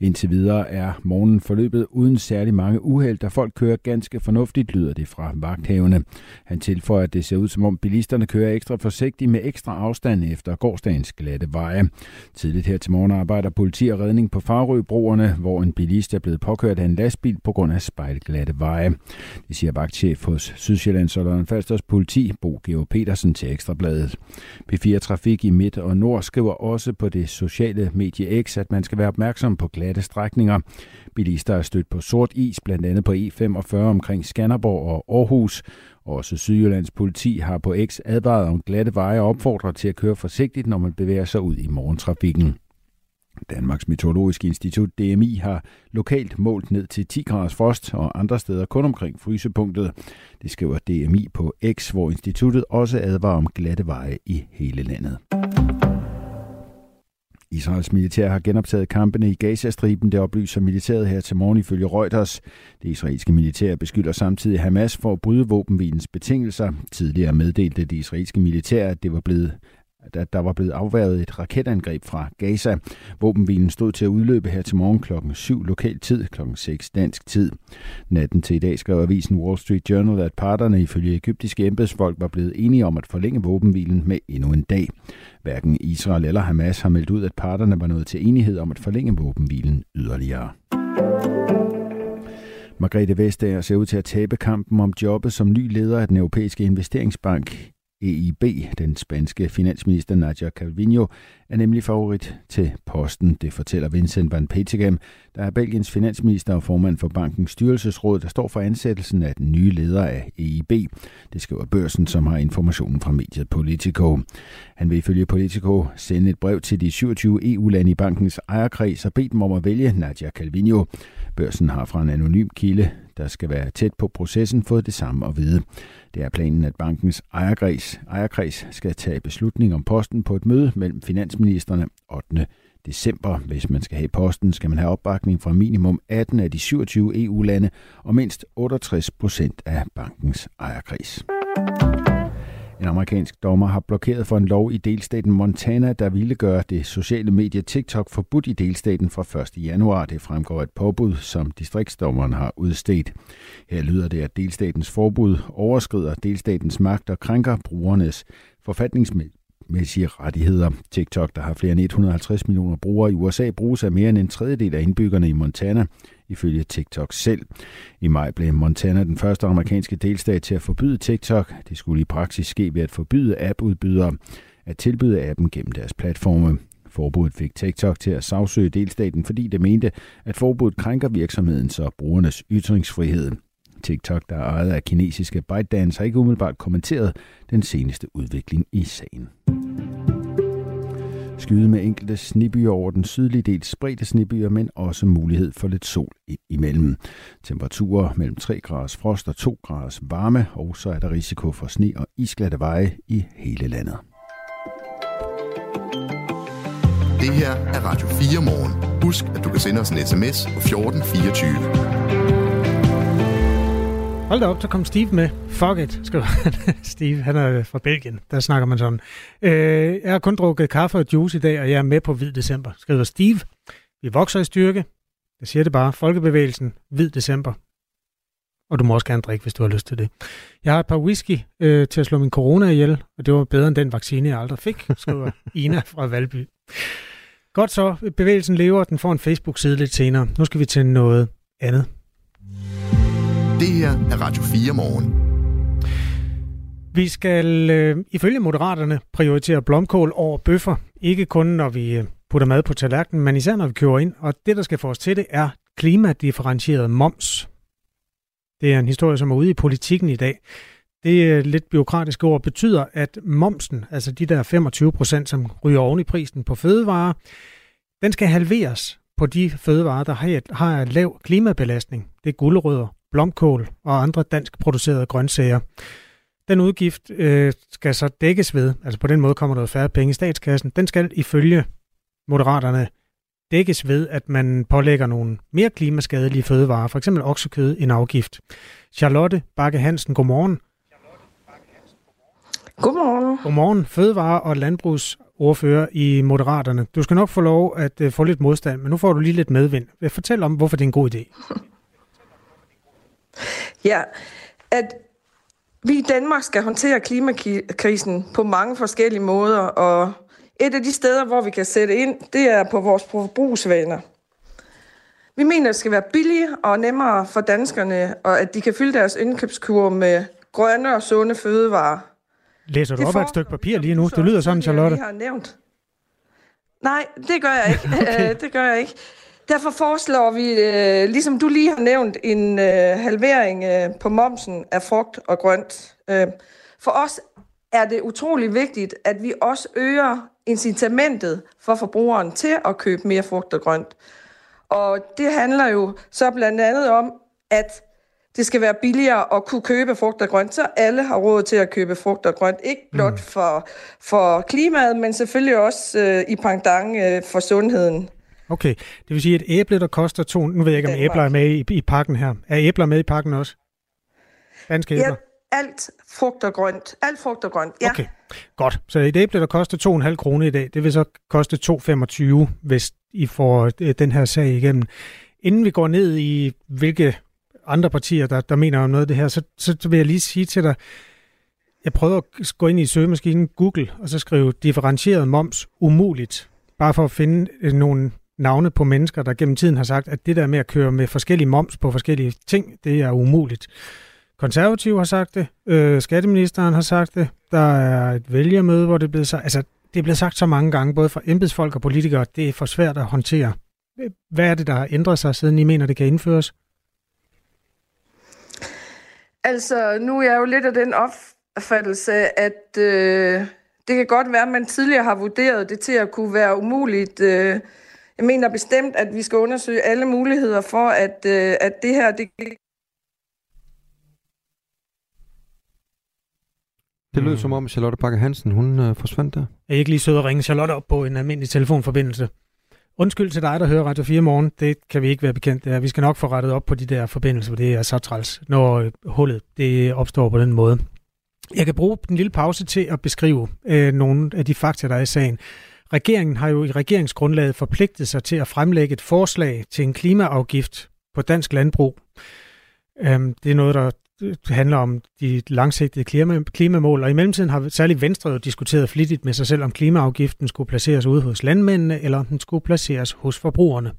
Indtil videre er morgenen forløbet uden særlig mange uheld, da folk kører ganske fornuftigt, lyder det fra vagthavene. Han tilføjer, at det ser ud som om bilisterne kører ekstra forsigtigt med ekstra afstand efter gårdsdagens glatte veje. Tidligt her til morgen arbejder politi og redning på Farøbroerne, hvor en bilist er blevet påkørt af en lastbil på grund af spejlglatte veje. Det siger vagtchef hos Sydsjællands Falsters politi, Bo Geo Petersen til Ekstrabladet. P4 Trafik i Midt og Nord skriver også på det sociale medie X, at man skal være opmærksom på glatte strækninger. Bilister er stødt på sort is, blandt andet på E45 omkring Skanderborg og Aarhus. Også Sydjyllands politi har på X advaret om glatte veje og opfordrer til at køre forsigtigt, når man bevæger sig ud i morgentrafikken. Danmarks Meteorologiske Institut DMI har lokalt målt ned til 10 graders frost og andre steder kun omkring frysepunktet. Det skriver DMI på X, hvor instituttet også advarer om glatte veje i hele landet. Israels militær har genoptaget kampene i Gazastriben, det oplyser militæret her til morgen ifølge Reuters. Det israelske militær beskylder samtidig Hamas for at bryde våbenhvilens betingelser. Tidligere meddelte det israelske militær, at det var blevet at der var blevet afværget et raketangreb fra Gaza. Våbenhvilen stod til at udløbe her til morgen klokken 7 lokal tid, klokken 6 dansk tid. Natten til i dag skrev avisen Wall Street Journal, at parterne ifølge egyptiske embedsfolk var blevet enige om at forlænge våbenhvilen med endnu en dag. Hverken Israel eller Hamas har meldt ud, at parterne var nået til enighed om at forlænge våbenhvilen yderligere. Margrethe Vestager ser ud til at tabe kampen om jobbet som ny leder af den europæiske investeringsbank EIB, den spanske finansminister Nadia Calvino, er nemlig favorit til posten. Det fortæller Vincent Van Petegem, der er Belgiens finansminister og formand for bankens styrelsesråd, der står for ansættelsen af den nye leder af EIB. Det skriver børsen, som har informationen fra mediet Politico. Han vil ifølge Politico sende et brev til de 27 EU-lande i bankens ejerkreds og bede dem om at vælge Nadia Calvino. Børsen har fra en anonym kilde, der skal være tæt på processen, fået det samme at vide. Det er planen, at bankens ejerkreds, ejerkreds skal tage beslutning om posten på et møde mellem finansministerne 8. december. Hvis man skal have posten, skal man have opbakning fra minimum 18 af de 27 EU-lande og mindst 68 procent af bankens ejerkreds. En amerikansk dommer har blokeret for en lov i delstaten Montana, der ville gøre det sociale medie TikTok forbudt i delstaten fra 1. januar. Det fremgår et påbud, som distriktsdommeren har udstedt. Her lyder det, at delstatens forbud overskrider delstatens magt og krænker brugernes forfatningsmæssige rettigheder. TikTok, der har flere end 150 millioner brugere i USA, bruges af mere end en tredjedel af indbyggerne i Montana ifølge TikTok selv. I maj blev Montana den første amerikanske delstat til at forbyde TikTok. Det skulle i praksis ske ved at forbyde appudbydere at tilbyde appen gennem deres platforme. Forbuddet fik TikTok til at sagsøge delstaten, fordi det mente, at forbuddet krænker virksomhedens og brugernes ytringsfrihed. TikTok, der er ejet af kinesiske ByteDance, har ikke umiddelbart kommenteret den seneste udvikling i sagen. Skyde med enkelte snibyer over den sydlige del spredte snibyer, men også mulighed for lidt sol imellem. Temperaturer mellem 3 graders frost og 2 graders varme, og så er der risiko for sne og isglatte veje i hele landet. Det her er Radio 4 morgen. Husk, at du kan sende os en sms på 1424. Hold da op, så kom Steve med. Fuck it, skriver han. Steve, han er fra Belgien. Der snakker man sådan. Øh, jeg har kun drukket kaffe og juice i dag, og jeg er med på hvid december, skriver Steve. Vi vokser i styrke. Jeg siger det bare. Folkebevægelsen, hvid december. Og du må også gerne drikke, hvis du har lyst til det. Jeg har et par whisky øh, til at slå min corona ihjel, og det var bedre end den vaccine, jeg aldrig fik, skriver Ina fra Valby. Godt så, bevægelsen lever, den får en Facebook-side lidt senere. Nu skal vi til noget andet. Det her er Radio 4 morgen. Vi skal øh, ifølge Moderaterne prioritere blomkål over bøffer. Ikke kun når vi øh, putter mad på tallerkenen, men især når vi kører ind. Og det, der skal få os til det, er klimadifferentieret moms. Det er en historie, som er ude i politikken i dag. Det er lidt byråkratiske ord betyder, at momsen, altså de der 25 procent, som ryger oven i prisen på fødevarer, den skal halveres på de fødevarer, der har, har lav klimabelastning. Det er guldrødder, blomkål og andre dansk producerede grøntsager. Den udgift øh, skal så dækkes ved, altså på den måde kommer der færre penge i statskassen, den skal ifølge Moderaterne dækkes ved, at man pålægger nogle mere klimaskadelige fødevarer, f.eks. oksekød, en afgift. Charlotte Bakke Hansen, godmorgen. Godmorgen. Godmorgen, fødevare- og landbrugsordfører i Moderaterne. Du skal nok få lov at uh, få lidt modstand, men nu får du lige lidt medvind. Fortæl om, hvorfor det er en god idé. ja, at vi i Danmark skal håndtere klimakrisen på mange forskellige måder, og et af de steder, hvor vi kan sætte ind, det er på vores forbrugsvaner. Vi mener, at det skal være billigere og nemmere for danskerne, og at de kan fylde deres indkøbskur med grønne og sunde fødevarer. Læser du det op af et stykke papir lige nu? Det lyder sådan, Charlotte. Jeg har nævnt. Nej, det gør jeg ikke. okay. det gør jeg ikke. Derfor foreslår vi, øh, ligesom du lige har nævnt, en øh, halvering øh, på momsen af frugt og grønt. Øh, for os er det utrolig vigtigt, at vi også øger incitamentet for forbrugeren til at købe mere frugt og grønt. Og det handler jo så blandt andet om, at det skal være billigere at kunne købe frugt og grønt, så alle har råd til at købe frugt og grønt. Ikke blot mm. for, for klimaet, men selvfølgelig også øh, i pendant øh, for sundheden. Okay, det vil sige, at æble, der koster to... Nu ved jeg ikke, om æbler er med i, i pakken her. Er æbler med i pakken også? Danske æbler? Ja, alt frugt og grønt. Alt frugt og grønt, ja. Okay, godt. Så et æble, der koster 2,5 kroner i dag, det vil så koste 2,25, hvis I får øh, den her sag igennem. Inden vi går ned i, hvilke andre partier, der, der mener om noget af det her, så, så vil jeg lige sige til dig, jeg prøver at gå ind i søgemaskinen Google, og så skrive differentieret moms umuligt, bare for at finde øh, nogle navne på mennesker, der gennem tiden har sagt, at det der med at køre med forskellige moms på forskellige ting, det er umuligt. Konservative har sagt det, øh, skatteministeren har sagt det, der er et vælgermøde, hvor det er blevet sagt, altså det er blevet sagt så mange gange, både fra embedsfolk og politikere, det er for svært at håndtere. Hvad er det, der har ændret sig, siden I mener, det kan indføres? Altså, nu er jeg jo lidt af den opfattelse, at øh, det kan godt være, at man tidligere har vurderet det til at kunne være umuligt. Øh, jeg mener bestemt, at vi skal undersøge alle muligheder for, at, øh, at det her... Det... Det lød som om Charlotte Bakke Hansen, hun øh, forsvandt der. Er I ikke lige sød at ringe Charlotte op på en almindelig telefonforbindelse? Undskyld til dig, der hører Radio 4 morgen. Det kan vi ikke være bekendt af. Vi skal nok få rettet op på de der forbindelser, for det er så træls, når øh, hullet det opstår på den måde. Jeg kan bruge den lille pause til at beskrive øh, nogle af de fakta, der er i sagen. Regeringen har jo i regeringsgrundlaget forpligtet sig til at fremlægge et forslag til en klimaafgift på dansk landbrug. Øhm, det er noget, der øh, handler om de langsigtede klimamål, og i mellemtiden har særligt Venstre jo diskuteret flittigt med sig selv, om klimaafgiften skulle placeres ude hos landmændene, eller om den skulle placeres hos forbrugerne.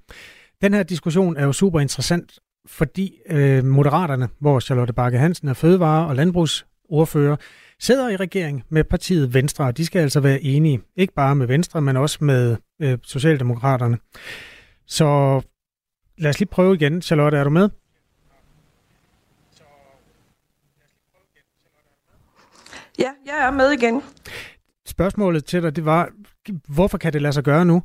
Den her diskussion er jo super interessant, fordi øh, Moderaterne, hvor Charlotte Bakke Hansen er fødevare- og landbrugsordfører, sidder i regering med partiet Venstre, og de skal altså være enige, ikke bare med Venstre, men også med øh, Socialdemokraterne. Så lad os lige prøve igen. Charlotte, er du med? Ja, jeg er med igen. Spørgsmålet til dig, det var, hvorfor kan det lade sig gøre nu?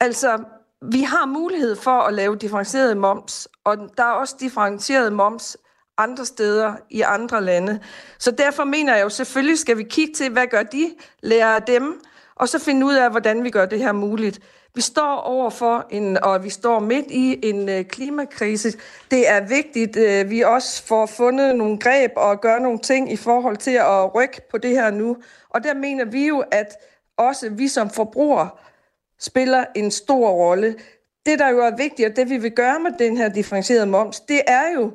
Altså, vi har mulighed for at lave differentieret moms, og der er også differentieret moms andre steder i andre lande. Så derfor mener jeg jo, selvfølgelig skal vi kigge til, hvad gør de, lære af dem, og så finde ud af, hvordan vi gør det her muligt. Vi står overfor en, og vi står midt i en øh, klimakrise. Det er vigtigt, øh, vi også får fundet nogle greb og gør nogle ting i forhold til at rykke på det her nu. Og der mener vi jo, at også vi som forbrugere spiller en stor rolle. det, der jo er vigtigt, og det vi vil gøre med den her differentierede moms, det er jo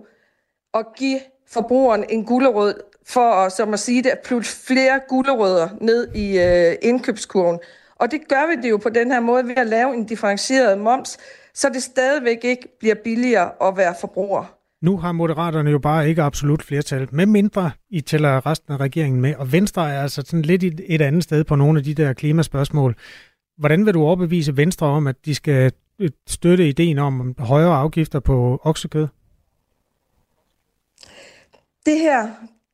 at give forbrugeren en gulderød for, at, som at sige det, at putte flere gulderødder ned i øh, indkøbskurven. Og det gør vi det jo på den her måde ved at lave en differentieret moms, så det stadigvæk ikke bliver billigere at være forbruger. Nu har Moderaterne jo bare ikke absolut flertal, med mindre I tæller resten af regeringen med, og Venstre er altså sådan lidt et andet sted på nogle af de der klimaspørgsmål. Hvordan vil du overbevise Venstre om, at de skal øh, støtte ideen om højere afgifter på oksekød? Det her,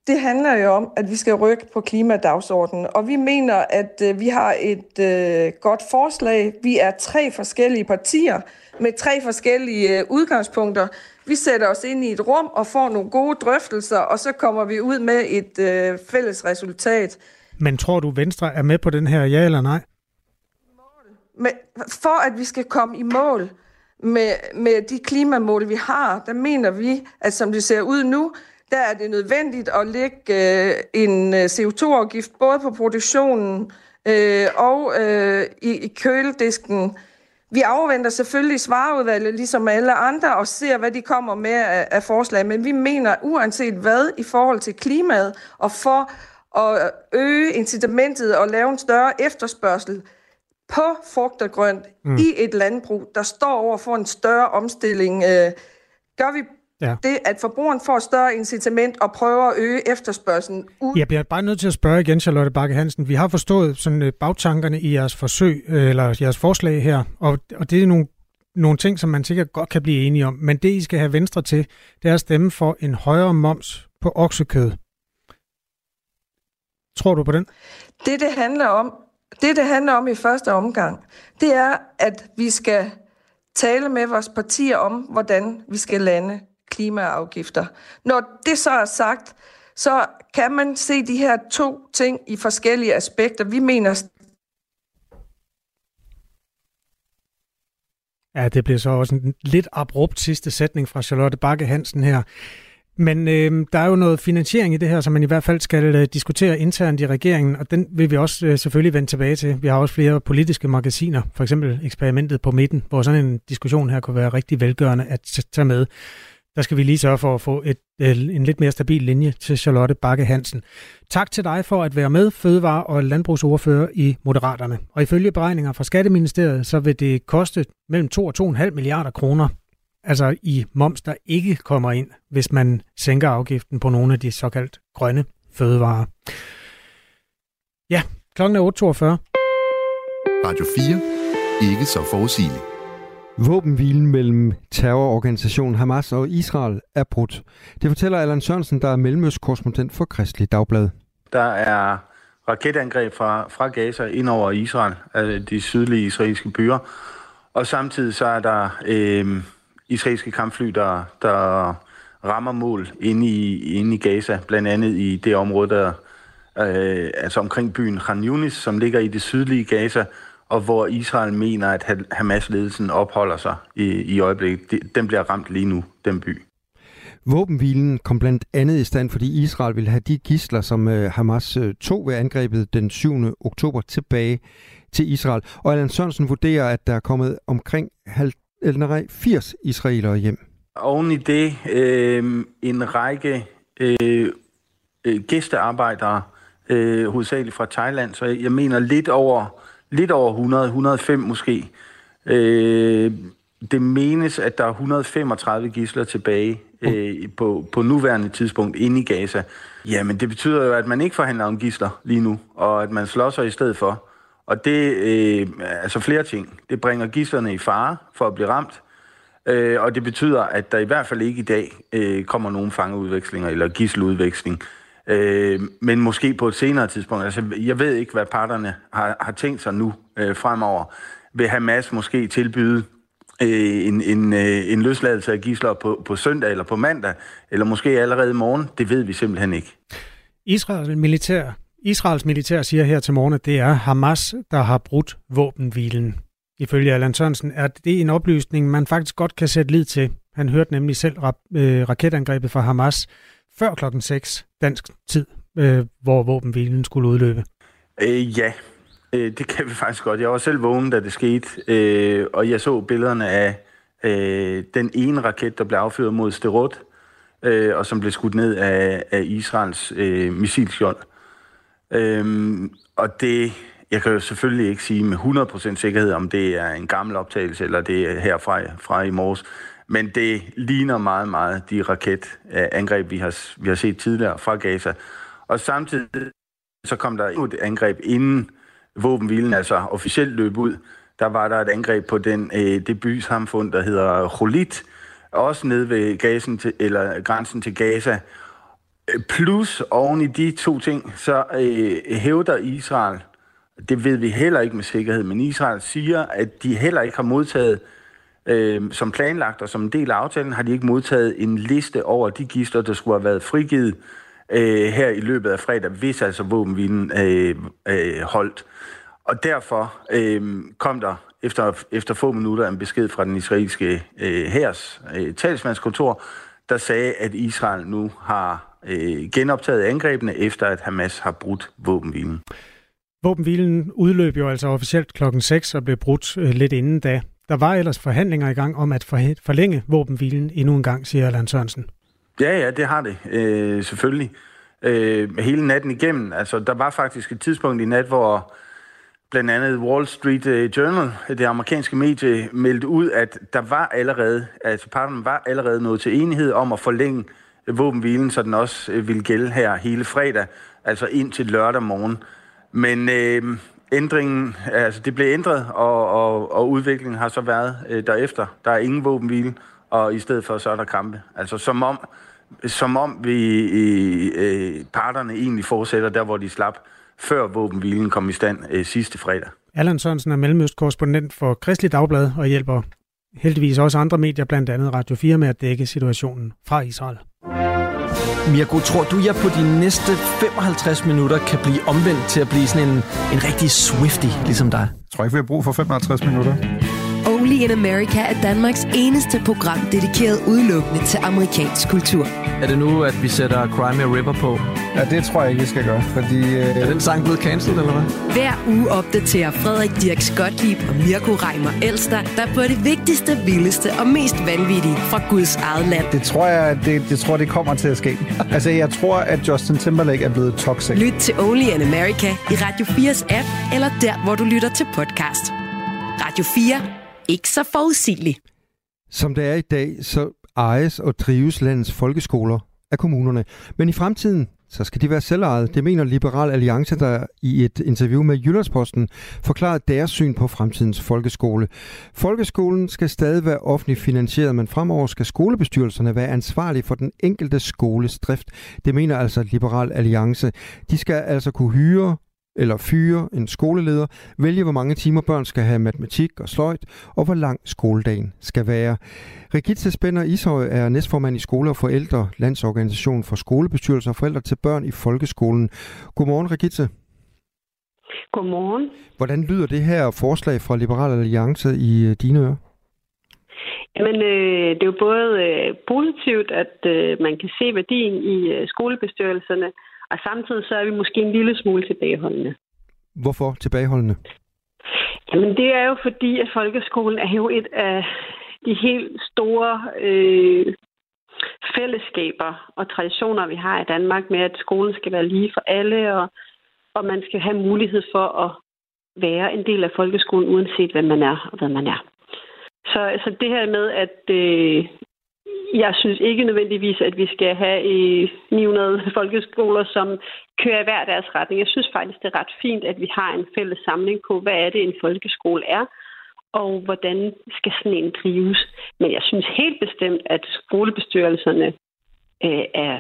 det handler jo om, at vi skal rykke på klimadagsordenen, og vi mener, at øh, vi har et øh, godt forslag. Vi er tre forskellige partier med tre forskellige øh, udgangspunkter. Vi sætter os ind i et rum og får nogle gode drøftelser, og så kommer vi ud med et øh, fælles resultat. Men tror du, Venstre er med på den her, ja eller nej? Men for at vi skal komme i mål med, med de klimamål, vi har, der mener vi, at som det ser ud nu, der er det nødvendigt at lægge øh, en øh, CO2-afgift både på produktionen øh, og øh, i, i køledisken. Vi afventer selvfølgelig svareudvalget, ligesom alle andre, og ser, hvad de kommer med af, af forslag. Men vi mener, uanset hvad, i forhold til klimaet, og for at øge incitamentet og lave en større efterspørgsel på frugt og grønt mm. i et landbrug, der står over for en større omstilling, øh, gør vi Ja. Det, at forbrugeren får større incitament og prøver at øge efterspørgselen. U- Jeg bliver bare nødt til at spørge igen, Charlotte Bakke Hansen. Vi har forstået sådan øh, bagtankerne i jeres forsøg, øh, eller jeres forslag her, og, og det er nogle, nogle ting, som man sikkert godt kan blive enige om. Men det, I skal have Venstre til, det er at stemme for en højere moms på oksekød. Tror du på den? Det, det handler om, det, det handler om i første omgang, det er, at vi skal tale med vores partier om, hvordan vi skal lande klimaafgifter. Når det så er sagt, så kan man se de her to ting i forskellige aspekter. Vi mener Ja, det blev så også en lidt abrupt sidste sætning fra Charlotte Bakke Hansen her. Men øh, der er jo noget finansiering i det her, som man i hvert fald skal øh, diskutere internt i regeringen, og den vil vi også øh, selvfølgelig vende tilbage til. Vi har også flere politiske magasiner, for eksempel eksperimentet på midten, hvor sådan en diskussion her kunne være rigtig velgørende at tage med der skal vi lige sørge for at få et, øh, en lidt mere stabil linje til Charlotte Bakke Hansen. Tak til dig for at være med, fødevare- og landbrugsordfører i Moderaterne. Og ifølge beregninger fra Skatteministeriet, så vil det koste mellem 2 og 2,5 milliarder kroner, altså i moms, der ikke kommer ind, hvis man sænker afgiften på nogle af de såkaldt grønne fødevarer. Ja, klokken er 8.42. Radio 4. Ikke så forudsigeligt. Våbenhvilen mellem terrororganisationen Hamas og Israel er brudt. Det fortæller Allan Sørensen, der er mellemøstkorrespondent for Kristelig Dagblad. Der er raketangreb fra, fra Gaza ind over Israel, altså de sydlige israelske byer. Og samtidig så er der øh, israelske kampfly, der, der rammer mål inde i, inde i Gaza, blandt andet i det område, der, øh, altså omkring byen Khan Yunis, som ligger i det sydlige Gaza, og hvor Israel mener, at Hamas-ledelsen opholder sig i, i øjeblikket. Den bliver ramt lige nu, den by. Våbenhvilen kom blandt andet i stand, fordi Israel ville have de gisler, som øh, Hamas øh, tog ved angrebet den 7. oktober tilbage til Israel. Og Allan Sørensen vurderer, at der er kommet omkring 80 israelere hjem. Oven i det øh, en række øh, øh, gæstearbejdere, øh, hovedsageligt fra Thailand, så jeg mener lidt over lidt over 100, 105 måske. Øh, det menes, at der er 135 gisler tilbage øh, på, på nuværende tidspunkt inde i Gaza. Jamen, det betyder jo, at man ikke forhandler om gisler lige nu, og at man slår sig i stedet for. Og det øh, altså flere ting. Det bringer gislerne i fare for at blive ramt, øh, og det betyder, at der i hvert fald ikke i dag øh, kommer nogen fangeudvekslinger eller gisseludveksling. Øh, men måske på et senere tidspunkt. Altså, jeg ved ikke, hvad parterne har, har tænkt sig nu øh, fremover. Vil Hamas måske tilbyde øh, en, en, øh, en løsladelse af gisler på, på søndag eller på mandag, eller måske allerede i morgen? Det ved vi simpelthen ikke. Israels militær, Israels militær siger her til morgen, at det er Hamas, der har brudt våbenhvilen. Ifølge Allan Sørensen er det en oplysning, man faktisk godt kan sætte lid til. Han hørte nemlig selv øh, raketangrebet fra Hamas før klokken 6 dansk tid, øh, hvor våbenhvilen skulle udløbe? Øh, ja, Øh, det kan vi faktisk godt. Jeg var selv vågen, da det skete, øh, og jeg så billederne af øh, den ene raket, der blev affyret mod Sterot, øh, og som blev skudt ned af, af Israels øh, missilskjold. Øh, Øhm, og det, jeg kan jo selvfølgelig ikke sige med 100% sikkerhed, om det er en gammel optagelse, eller det er herfra fra i morges. Men det ligner meget, meget de raketangreb, vi har, vi har set tidligere fra Gaza. Og samtidig så kom der et angreb inden våbenhvilen altså officielt løb ud. Der var der et angreb på den, øh, det bysamfund, der hedder Holit, også nede ved gasen til, eller grænsen til Gaza. Øh, plus oven i de to ting, så øh, hævder Israel, det ved vi heller ikke med sikkerhed, men Israel siger, at de heller ikke har modtaget, øh, som planlagt og som en del af aftalen, har de ikke modtaget en liste over de gister, der skulle have været frigivet øh, her i løbet af fredag, hvis altså våbenvinden øh, øh, holdt. Og derfor øh, kom der efter, efter få minutter en besked fra den israelske øh, hærs øh, talsmandskontor, der sagde, at Israel nu har øh, genoptaget angrebene, efter at Hamas har brudt våbenhvilen. Våbenhvilen udløb jo altså officielt klokken 6 og blev brudt øh, lidt inden da. Der var ellers forhandlinger i gang om at forlænge våbenhvilen endnu en gang, siger Allan Sørensen. Ja, ja, det har det. Øh, selvfølgelig. Øh, hele natten igennem. Altså, der var faktisk et tidspunkt i nat, hvor blandt andet Wall Street øh, Journal, det amerikanske medie, meldte ud, at der var allerede, altså parterne var allerede nået til enighed om at forlænge våbenhvilen, så den også øh, vil gælde her hele fredag, altså ind til lørdag morgen. Men øh, ændringen, altså det blev ændret, og, og, og udviklingen har så været øh, derefter. Der er ingen våbenhvile, og i stedet for så er der kampe. Altså som om, som om vi, øh, parterne egentlig fortsætter der, hvor de slap, før våbenhvilen kom i stand øh, sidste fredag. Allan Sørensen er mellemøstkorrespondent for Kristelig Dagblad og hjælper heldigvis også andre medier, blandt andet Radio 4, med at dække situationen fra Israel. Mirko, tror du, jeg på de næste 55 minutter kan blive omvendt til at blive sådan en, en rigtig swifty, ligesom dig? Jeg tror ikke, vi har brug for 55 minutter. Only in America er Danmarks eneste program dedikeret udelukkende til amerikansk kultur. Er det nu, at vi sætter Crime River på? Ja, det tror jeg ikke, vi skal gøre, fordi... Øh... Er den sang blevet cancelled, eller hvad? Hver uge opdaterer Frederik Dirk Gottlieb og Mirko Reimer Elster, der på det vigtigste, vildeste og mest vanvittige fra Guds eget land. Det tror jeg, det, det tror, det kommer til at ske. altså, jeg tror, at Justin Timberlake er blevet toxic. Lyt til Only in America i Radio 4's app, eller der, hvor du lytter til podcast. Radio 4 ikke så forudsigeligt. Som det er i dag, så ejes og drives landets folkeskoler af kommunerne. Men i fremtiden, så skal de være selvejede. Det mener Liberal Alliance, der i et interview med Jyllandsposten forklarede deres syn på fremtidens folkeskole. Folkeskolen skal stadig være offentligt finansieret, men fremover skal skolebestyrelserne være ansvarlige for den enkelte skoles drift. Det mener altså Liberal Alliance. De skal altså kunne hyre eller fyre en skoleleder, vælge hvor mange timer børn skal have matematik og sløjt, og hvor lang skoledagen skal være. Regitze Spænder Ishøj er næstformand i Skole og Forældre, Landsorganisation for Skolebestyrelser og Forældre til Børn i Folkeskolen. Godmorgen, Regitze. Godmorgen. Hvordan lyder det her forslag fra Liberal Alliance i øh, dine ører? Jamen, øh, det er jo både øh, positivt, at øh, man kan se værdien i øh, skolebestyrelserne, og samtidig så er vi måske en lille smule tilbageholdende. Hvorfor tilbageholdende? Jamen det er jo fordi, at folkeskolen er jo et af de helt store øh, fællesskaber og traditioner, vi har i Danmark med, at skolen skal være lige for alle, og, og man skal have mulighed for at være en del af folkeskolen, uanset hvem man er og hvad man er. Så altså det her med, at øh, jeg synes ikke nødvendigvis, at vi skal have øh, 900 folkeskoler, som kører i hver deres retning. Jeg synes faktisk, det er ret fint, at vi har en fælles samling på, hvad er det, en folkeskole er, og hvordan skal sådan en drives. Men jeg synes helt bestemt, at skolebestyrelserne øh, er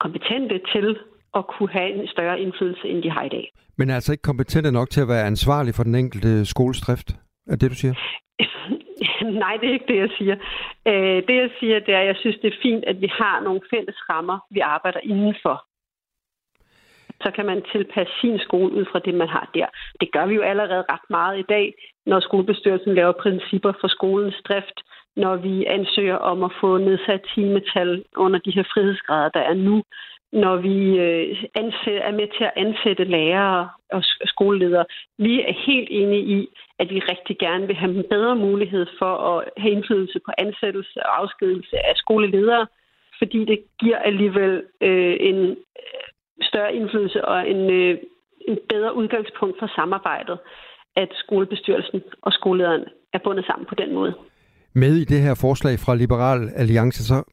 kompetente til at kunne have en større indflydelse, end de har i dag. Men er altså ikke kompetente nok til at være ansvarlig for den enkelte skoles drift? Er det, du siger? Nej, det er ikke det, jeg siger. Øh, det, jeg siger, det er, at jeg synes, det er fint, at vi har nogle fælles rammer, vi arbejder indenfor. Så kan man tilpasse sin skole ud fra det, man har der. Det gør vi jo allerede ret meget i dag, når skolebestyrelsen laver principper for skolens drift, når vi ansøger om at få nedsat timetal under de her frihedsgrader, der er nu når vi øh, ansætter, ansæt, er med til at ansætte lærere og skoleledere. Vi er helt enige i, at vi rigtig gerne vil have en bedre mulighed for at have indflydelse på ansættelse og afskedelse af skoleledere, fordi det giver alligevel øh, en øh, større indflydelse og en, øh, en bedre udgangspunkt for samarbejdet, at skolebestyrelsen og skolelederen er bundet sammen på den måde. Med i det her forslag fra Liberal Alliance, så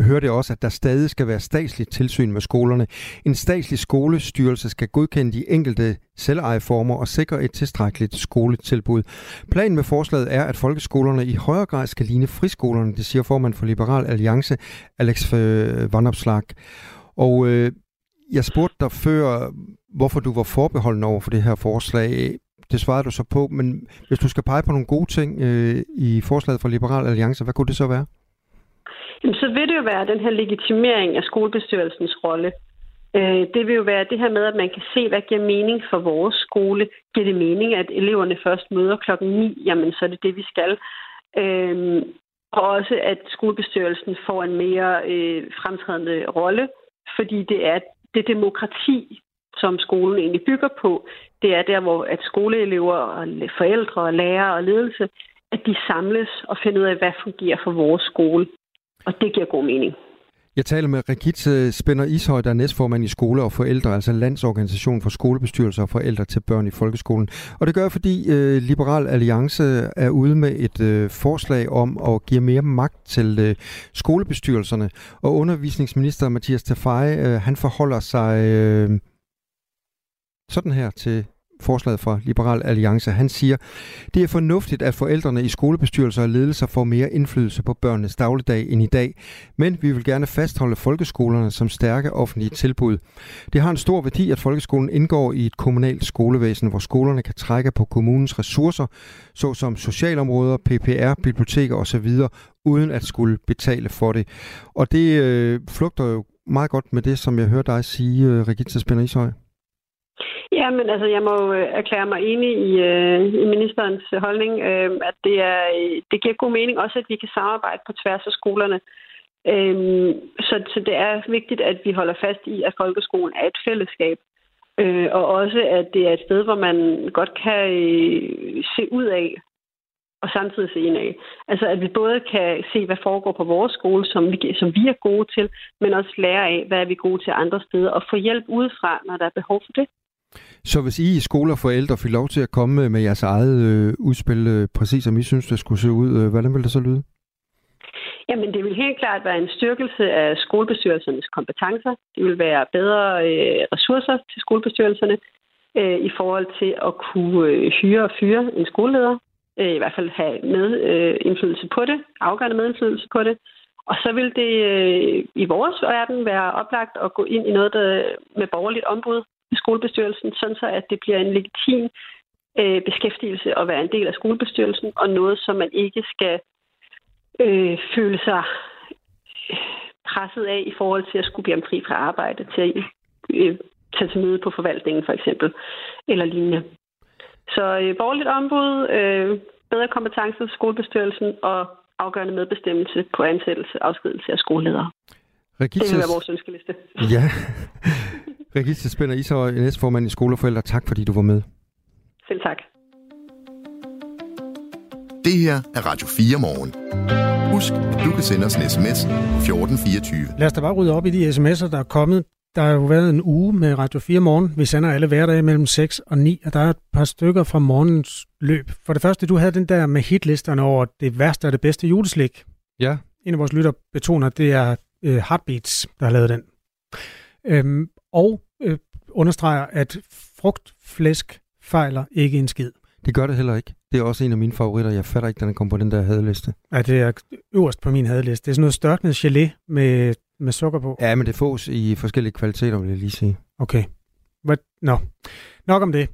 hører det også, at der stadig skal være statsligt tilsyn med skolerne. En statslig skolestyrelse skal godkende de enkelte selvejeformer og sikre et tilstrækkeligt skoletilbud. Planen med forslaget er, at folkeskolerne i højere grad skal ligne friskolerne, det siger formand for Liberal Alliance, Alex øh, Vanopslag. Og øh, jeg spurgte dig før, hvorfor du var forbeholden over for det her forslag. Det svarede du så på, men hvis du skal pege på nogle gode ting øh, i forslaget fra Liberal Alliance, hvad kunne det så være? Jamen, så vil det jo være den her legitimering af skolebestyrelsens rolle. Øh, det vil jo være det her med, at man kan se, hvad giver mening for vores skole. Giver det mening, at eleverne først møder klokken 9? Jamen, så er det det, vi skal. Øh, og også, at skolebestyrelsen får en mere øh, fremtrædende rolle, fordi det er det demokrati, som skolen egentlig bygger på, det er der, hvor at skoleelever og forældre og lærere og ledelse, at de samles og finder ud af, hvad fungerer for vores skole. Og det giver god mening. Jeg taler med Rigitte øh, Spænder Ishøj, der er næstformand i Skole og Forældre, altså Landsorganisation for Skolebestyrelser og Forældre til Børn i Folkeskolen. Og det gør fordi øh, Liberal Alliance er ude med et øh, forslag om at give mere magt til øh, skolebestyrelserne. Og undervisningsminister Mathias Tafaj, øh, han forholder sig øh, sådan her til forslaget fra Liberal Alliance. Han siger, det er fornuftigt, at forældrene i skolebestyrelser og ledelser får mere indflydelse på børnenes dagligdag end i dag, men vi vil gerne fastholde folkeskolerne som stærke offentlige tilbud. Det har en stor værdi, at folkeskolen indgår i et kommunalt skolevæsen, hvor skolerne kan trække på kommunens ressourcer, såsom socialområder, PPR, biblioteker osv., uden at skulle betale for det. Og det øh, flugter jo meget godt med det, som jeg hørte dig sige, øh, Regitza Spænder Ishøj. Ja, men altså, jeg må øh, erklære mig enig i, øh, i ministerens øh, holdning, øh, at det, er, øh, det giver god mening også, at vi kan samarbejde på tværs af skolerne. Øh, så, så det er vigtigt, at vi holder fast i, at folkeskolen er et fællesskab. Øh, og også, at det er et sted, hvor man godt kan øh, se ud af, og samtidig se ind af. Altså, at vi både kan se, hvad foregår på vores skole, som vi, som vi er gode til, men også lære af, hvad er vi gode til andre steder, og få hjælp udefra, når der er behov for det. Så hvis I i skole og forældre fik lov til at komme med jeres eget øh, udspil, øh, præcis som I synes, det skulle se ud, øh, hvordan vil det så lyde? Jamen, det vil helt klart være en styrkelse af skolebestyrelsernes kompetencer. Det vil være bedre øh, ressourcer til skolebestyrelserne øh, i forhold til at kunne øh, hyre og fyre en skoleleder. Øh, I hvert fald have med øh, indflydelse på det, afgørende medindflydelse på det. Og så vil det øh, i vores verden være oplagt at gå ind i noget der, med borgerligt ombud, skolebestyrelsen, sådan så at det bliver en legitim øh, beskæftigelse at være en del af skolebestyrelsen, og noget, som man ikke skal øh, føle sig øh, presset af i forhold til at skulle blive fri fra arbejde, til at øh, tage til møde på forvaltningen for eksempel, eller lignende. Så øh, borgerligt ombud, øh, bedre kompetencer til skolebestyrelsen og afgørende medbestemmelse på ansættelse og afskedelse af skoleledere. Regitas... Det vil være vores ønskeliste. Ja. Regis Spænder Ishøj, næstformand i Skoleforældre. Tak fordi du var med. Selv tak. Det her er Radio 4 morgen. Husk, at du kan sende os en sms 1424. Lad os da bare rydde op i de sms'er, der er kommet. Der har jo været en uge med Radio 4 morgen. Vi sender alle hverdage mellem 6 og 9, og der er et par stykker fra morgens løb. For det første, du havde den der med hitlisterne over det værste og det bedste juleslik. Ja. En af vores lytter betoner, det er uh, Heartbeats, der har lavet den. Øhm, og øh, understreger, at frugtflæsk fejler ikke en skid. Det gør det heller ikke. Det er også en af mine favoritter. Jeg fatter ikke, den kommer på den der hadeliste. Ja, det er øverst på min hadeliste. Det er sådan noget størknet gelé med, med sukker på. Ja, men det fås i forskellige kvaliteter, vil jeg lige sige. Okay. What? Nå. Nok om det.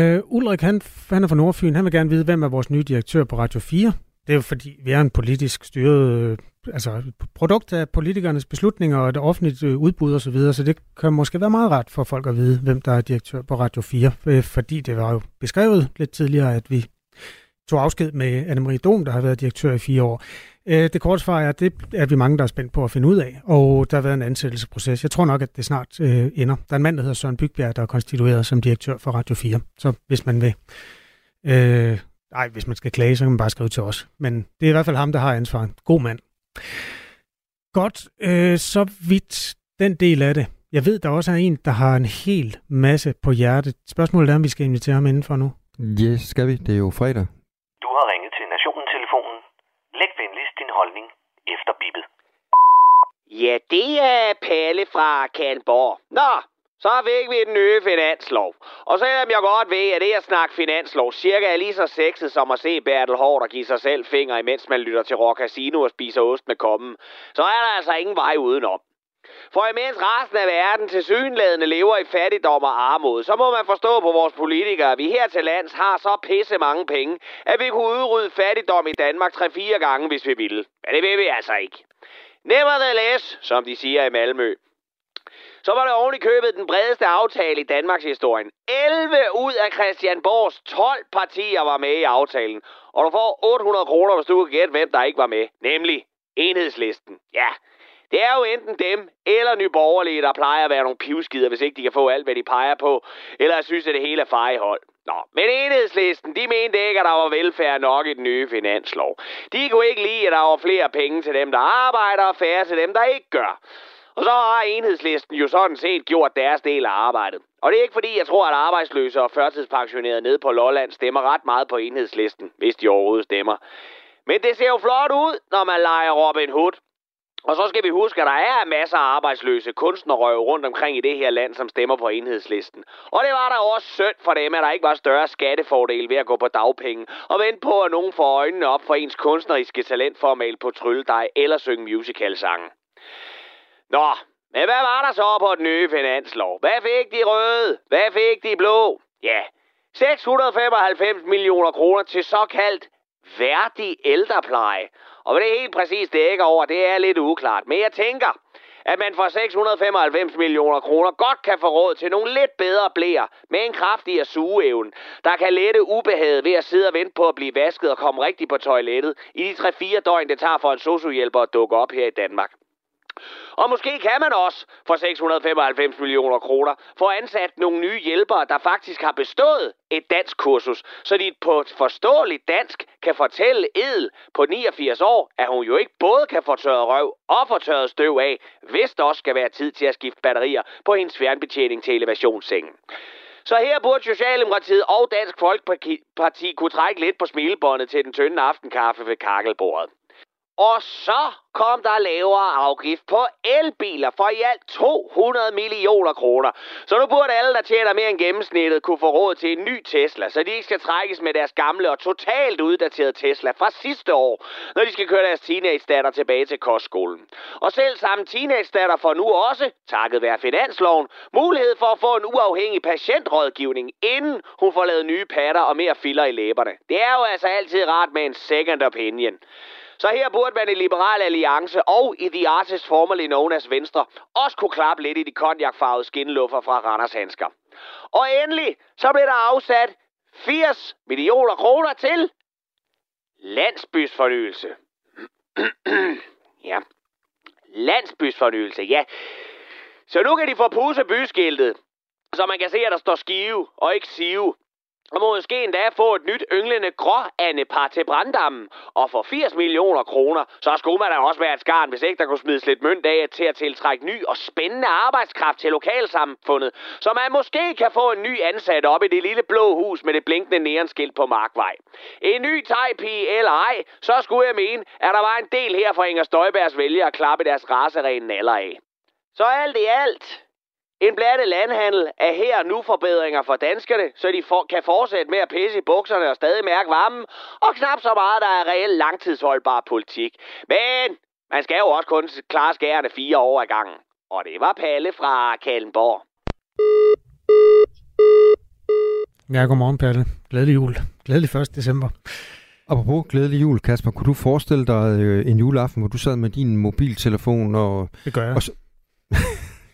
Uh, Ulrik, han, han er fra Nordfyn. Han vil gerne vide, hvem er vores nye direktør på Radio 4. Det er jo fordi, vi er en politisk styret, øh, altså produkt af politikernes beslutninger og et offentligt øh, udbud osv., så, videre, så det kan måske være meget ret for folk at vide, hvem der er direktør på Radio 4, øh, fordi det var jo beskrevet lidt tidligere, at vi tog afsked med Anne-Marie Dom, der har været direktør i fire år. Øh, det korte svar er, at det er vi mange, der er spændt på at finde ud af, og der har været en ansættelsesproces. Jeg tror nok, at det snart øh, ender. Der er en mand, der hedder Søren Bygbjerg, der er konstitueret som direktør for Radio 4. Så hvis man vil... Øh, nej, hvis man skal klage, så kan man bare skrive til os. Men det er i hvert fald ham, der har ansvaret. God mand. Godt, øh, så vidt den del af det. Jeg ved, der også er en, der har en hel masse på hjertet. Spørgsmålet er, om vi skal invitere ham indenfor nu. Ja, yes, skal vi. Det er jo fredag. Du har ringet til Nationen-telefonen. Læg venligst din holdning efter bippet. Ja, det er Palle fra Kalborg. Nå, så fik vi den nye finanslov. Og selvom jeg godt ved, at det at snakke finanslov cirka er lige så sexet som at se Bertel Hård og give sig selv fingre, imens man lytter til Rock Casino og spiser ost med kommen, så er der altså ingen vej udenom. For imens resten af verden til synlædende lever i fattigdom og armod, så må man forstå på vores politikere, at vi her til lands har så pisse mange penge, at vi kunne udrydde fattigdom i Danmark 3-4 gange, hvis vi ville. Men det vil vi altså ikke. Nevertheless, som de siger i Malmø, så var det oven i købet den bredeste aftale i Danmarks historie. 11 ud af Christianborgs 12 partier var med i aftalen. Og du får 800 kroner, hvis du kan gætte, hvem der ikke var med. Nemlig enhedslisten. Ja, det er jo enten dem eller nyborgerlige, der plejer at være nogle pivskider, hvis ikke de kan få alt, hvad de peger på. Eller synes, at det hele er fejhold. Nå, men enhedslisten, de mente ikke, at der var velfærd nok i den nye finanslov. De kunne ikke lide, at der var flere penge til dem, der arbejder, og færre til dem, der ikke gør. Og så har enhedslisten jo sådan set gjort deres del af arbejdet. Og det er ikke fordi, jeg tror, at arbejdsløse og førtidspensionerede nede på Lolland stemmer ret meget på enhedslisten, hvis de overhovedet stemmer. Men det ser jo flot ud, når man leger Robin Hood. Og så skal vi huske, at der er masser af arbejdsløse kunstnerrøve rundt omkring i det her land, som stemmer på enhedslisten. Og det var der også synd for dem, at der ikke var større skattefordel ved at gå på dagpenge og vente på, at nogen får øjnene op for ens kunstneriske talent for at male på trylledej eller synge musicalsange. Nå, men hvad var der så på den nye finanslov? Hvad fik de røde? Hvad fik de blå? Ja, 695 millioner kroner til såkaldt værdig ældrepleje. Og hvad det helt præcis dækker over, det er lidt uklart. Men jeg tænker, at man for 695 millioner kroner godt kan få råd til nogle lidt bedre blæer med en kraftigere sugeevne, der kan lette ubehaget ved at sidde og vente på at blive vasket og komme rigtigt på toilettet i de 3-4 døgn, det tager for en sociohjælper at dukke op her i Danmark. Og måske kan man også for 695 millioner kroner få ansat nogle nye hjælpere, der faktisk har bestået et dansk kursus, så de på et forståeligt dansk kan fortælle Edel på 89 år, at hun jo ikke både kan få tørret røv og få tørret støv af, hvis der også skal være tid til at skifte batterier på hendes fjernbetjening til elevationssengen. Så her burde Socialdemokratiet og Dansk Folkeparti kunne trække lidt på smilebåndet til den tynde aftenkaffe ved kakkelbordet. Og så kom der lavere afgift på elbiler for i alt 200 millioner kroner. Så nu burde alle, der tjener mere end gennemsnittet, kunne få råd til en ny Tesla, så de ikke skal trækkes med deres gamle og totalt uddaterede Tesla fra sidste år, når de skal køre deres teenage-datter tilbage til kostskolen. Og selv samme teenage-datter får nu også, takket være finansloven, mulighed for at få en uafhængig patientrådgivning, inden hun får lavet nye patter og mere filler i læberne. Det er jo altså altid rart med en second opinion. Så her burde man i Liberal Alliance og i The Artist formerly known as Venstre også kunne klappe lidt i de konjakfarvede skinluffer fra Randers Handsker. Og endelig så blev der afsat 80 millioner kroner til landsbysfornyelse. ja, landsbysfornyelse, ja. Så nu kan de få pudset byskiltet, så man kan se, at der står skive og ikke sive og måske endda få et nyt ynglende gråandepar til branddammen. Og for 80 millioner kroner, så skulle man da også være et skarn, hvis ikke der kunne smides lidt mønt af til at tiltrække ny og spændende arbejdskraft til lokalsamfundet. Så man måske kan få en ny ansat op i det lille blå hus med det blinkende neonskilt på Markvej. En ny tegpige eller ej, så skulle jeg mene, at der var en del her for Inger Støjbergs vælger at klappe deres raserene naller af. Så alt i alt, en blandet landhandel er her nu forbedringer for danskerne, så de for, kan fortsætte med at pisse i bukserne og stadig mærke varmen, og knap så meget, der er reelt langtidsholdbar politik. Men man skal jo også kun klare skærende fire år ad gangen. Og det var Palle fra Kallenborg. Ja, godmorgen Palle. Glædelig jul. Glædelig 1. december. Apropos glædelig jul, Kasper, kunne du forestille dig øh, en juleaften, hvor du sad med din mobiltelefon og... Det gør jeg. Og så,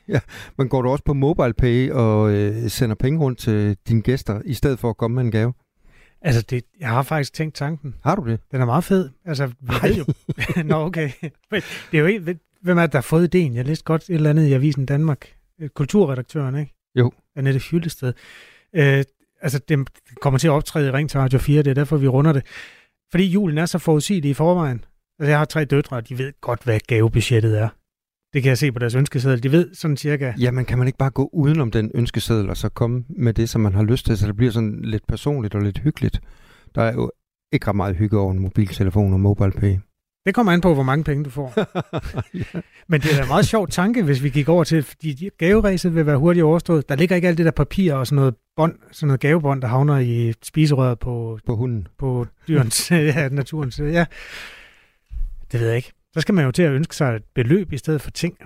Ja, men går du også på MobilePay og øh, sender penge rundt til dine gæster, i stedet for at komme med en gave? Altså, det, jeg har faktisk tænkt tanken. Har du det? Den er meget fed. Altså, vi ved jo... Nå, okay. Men det er jo ikke... Hvem er det, der har fået ideen? Jeg læste godt et eller andet i Avisen Danmark. Øh, Kulturredaktøren, ikke? Jo. Annette Hyldested. Øh, altså, det kommer til at optræde i Ring til Radio 4, det er derfor, vi runder det. Fordi julen er så forudsigelig i forvejen. Altså, jeg har tre døtre, og de ved godt, hvad gavebudgettet er. Det kan jeg se på deres ønskeseddel. De ved sådan cirka... Jamen, kan man ikke bare gå udenom den ønskeseddel, og så komme med det, som man har lyst til, så det bliver sådan lidt personligt og lidt hyggeligt? Der er jo ikke ret meget hygge over en mobiltelefon og mobile pay. Det kommer an på, hvor mange penge du får. ja. Men det er da en meget sjov tanke, hvis vi gik over til, fordi gaveræset vil være hurtigt overstået. Der ligger ikke alt det der papir og sådan noget bånd, sådan noget gavebånd, der havner i spiserøret på, på hunden. På dyrens, ja, naturens. Ja. Det ved jeg ikke. Så skal man jo til at ønske sig et beløb i stedet for ting.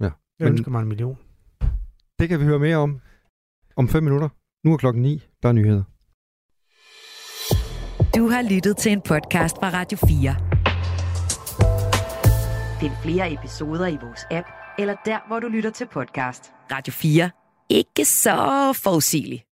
Ja. Jeg men ønsker mig en million. Det kan vi høre mere om om fem minutter. Nu er klokken ni. Der er nyheder. Du har lyttet til en podcast fra Radio 4. Find flere episoder i vores app, eller der, hvor du lytter til podcast. Radio 4. Ikke så forudsigeligt.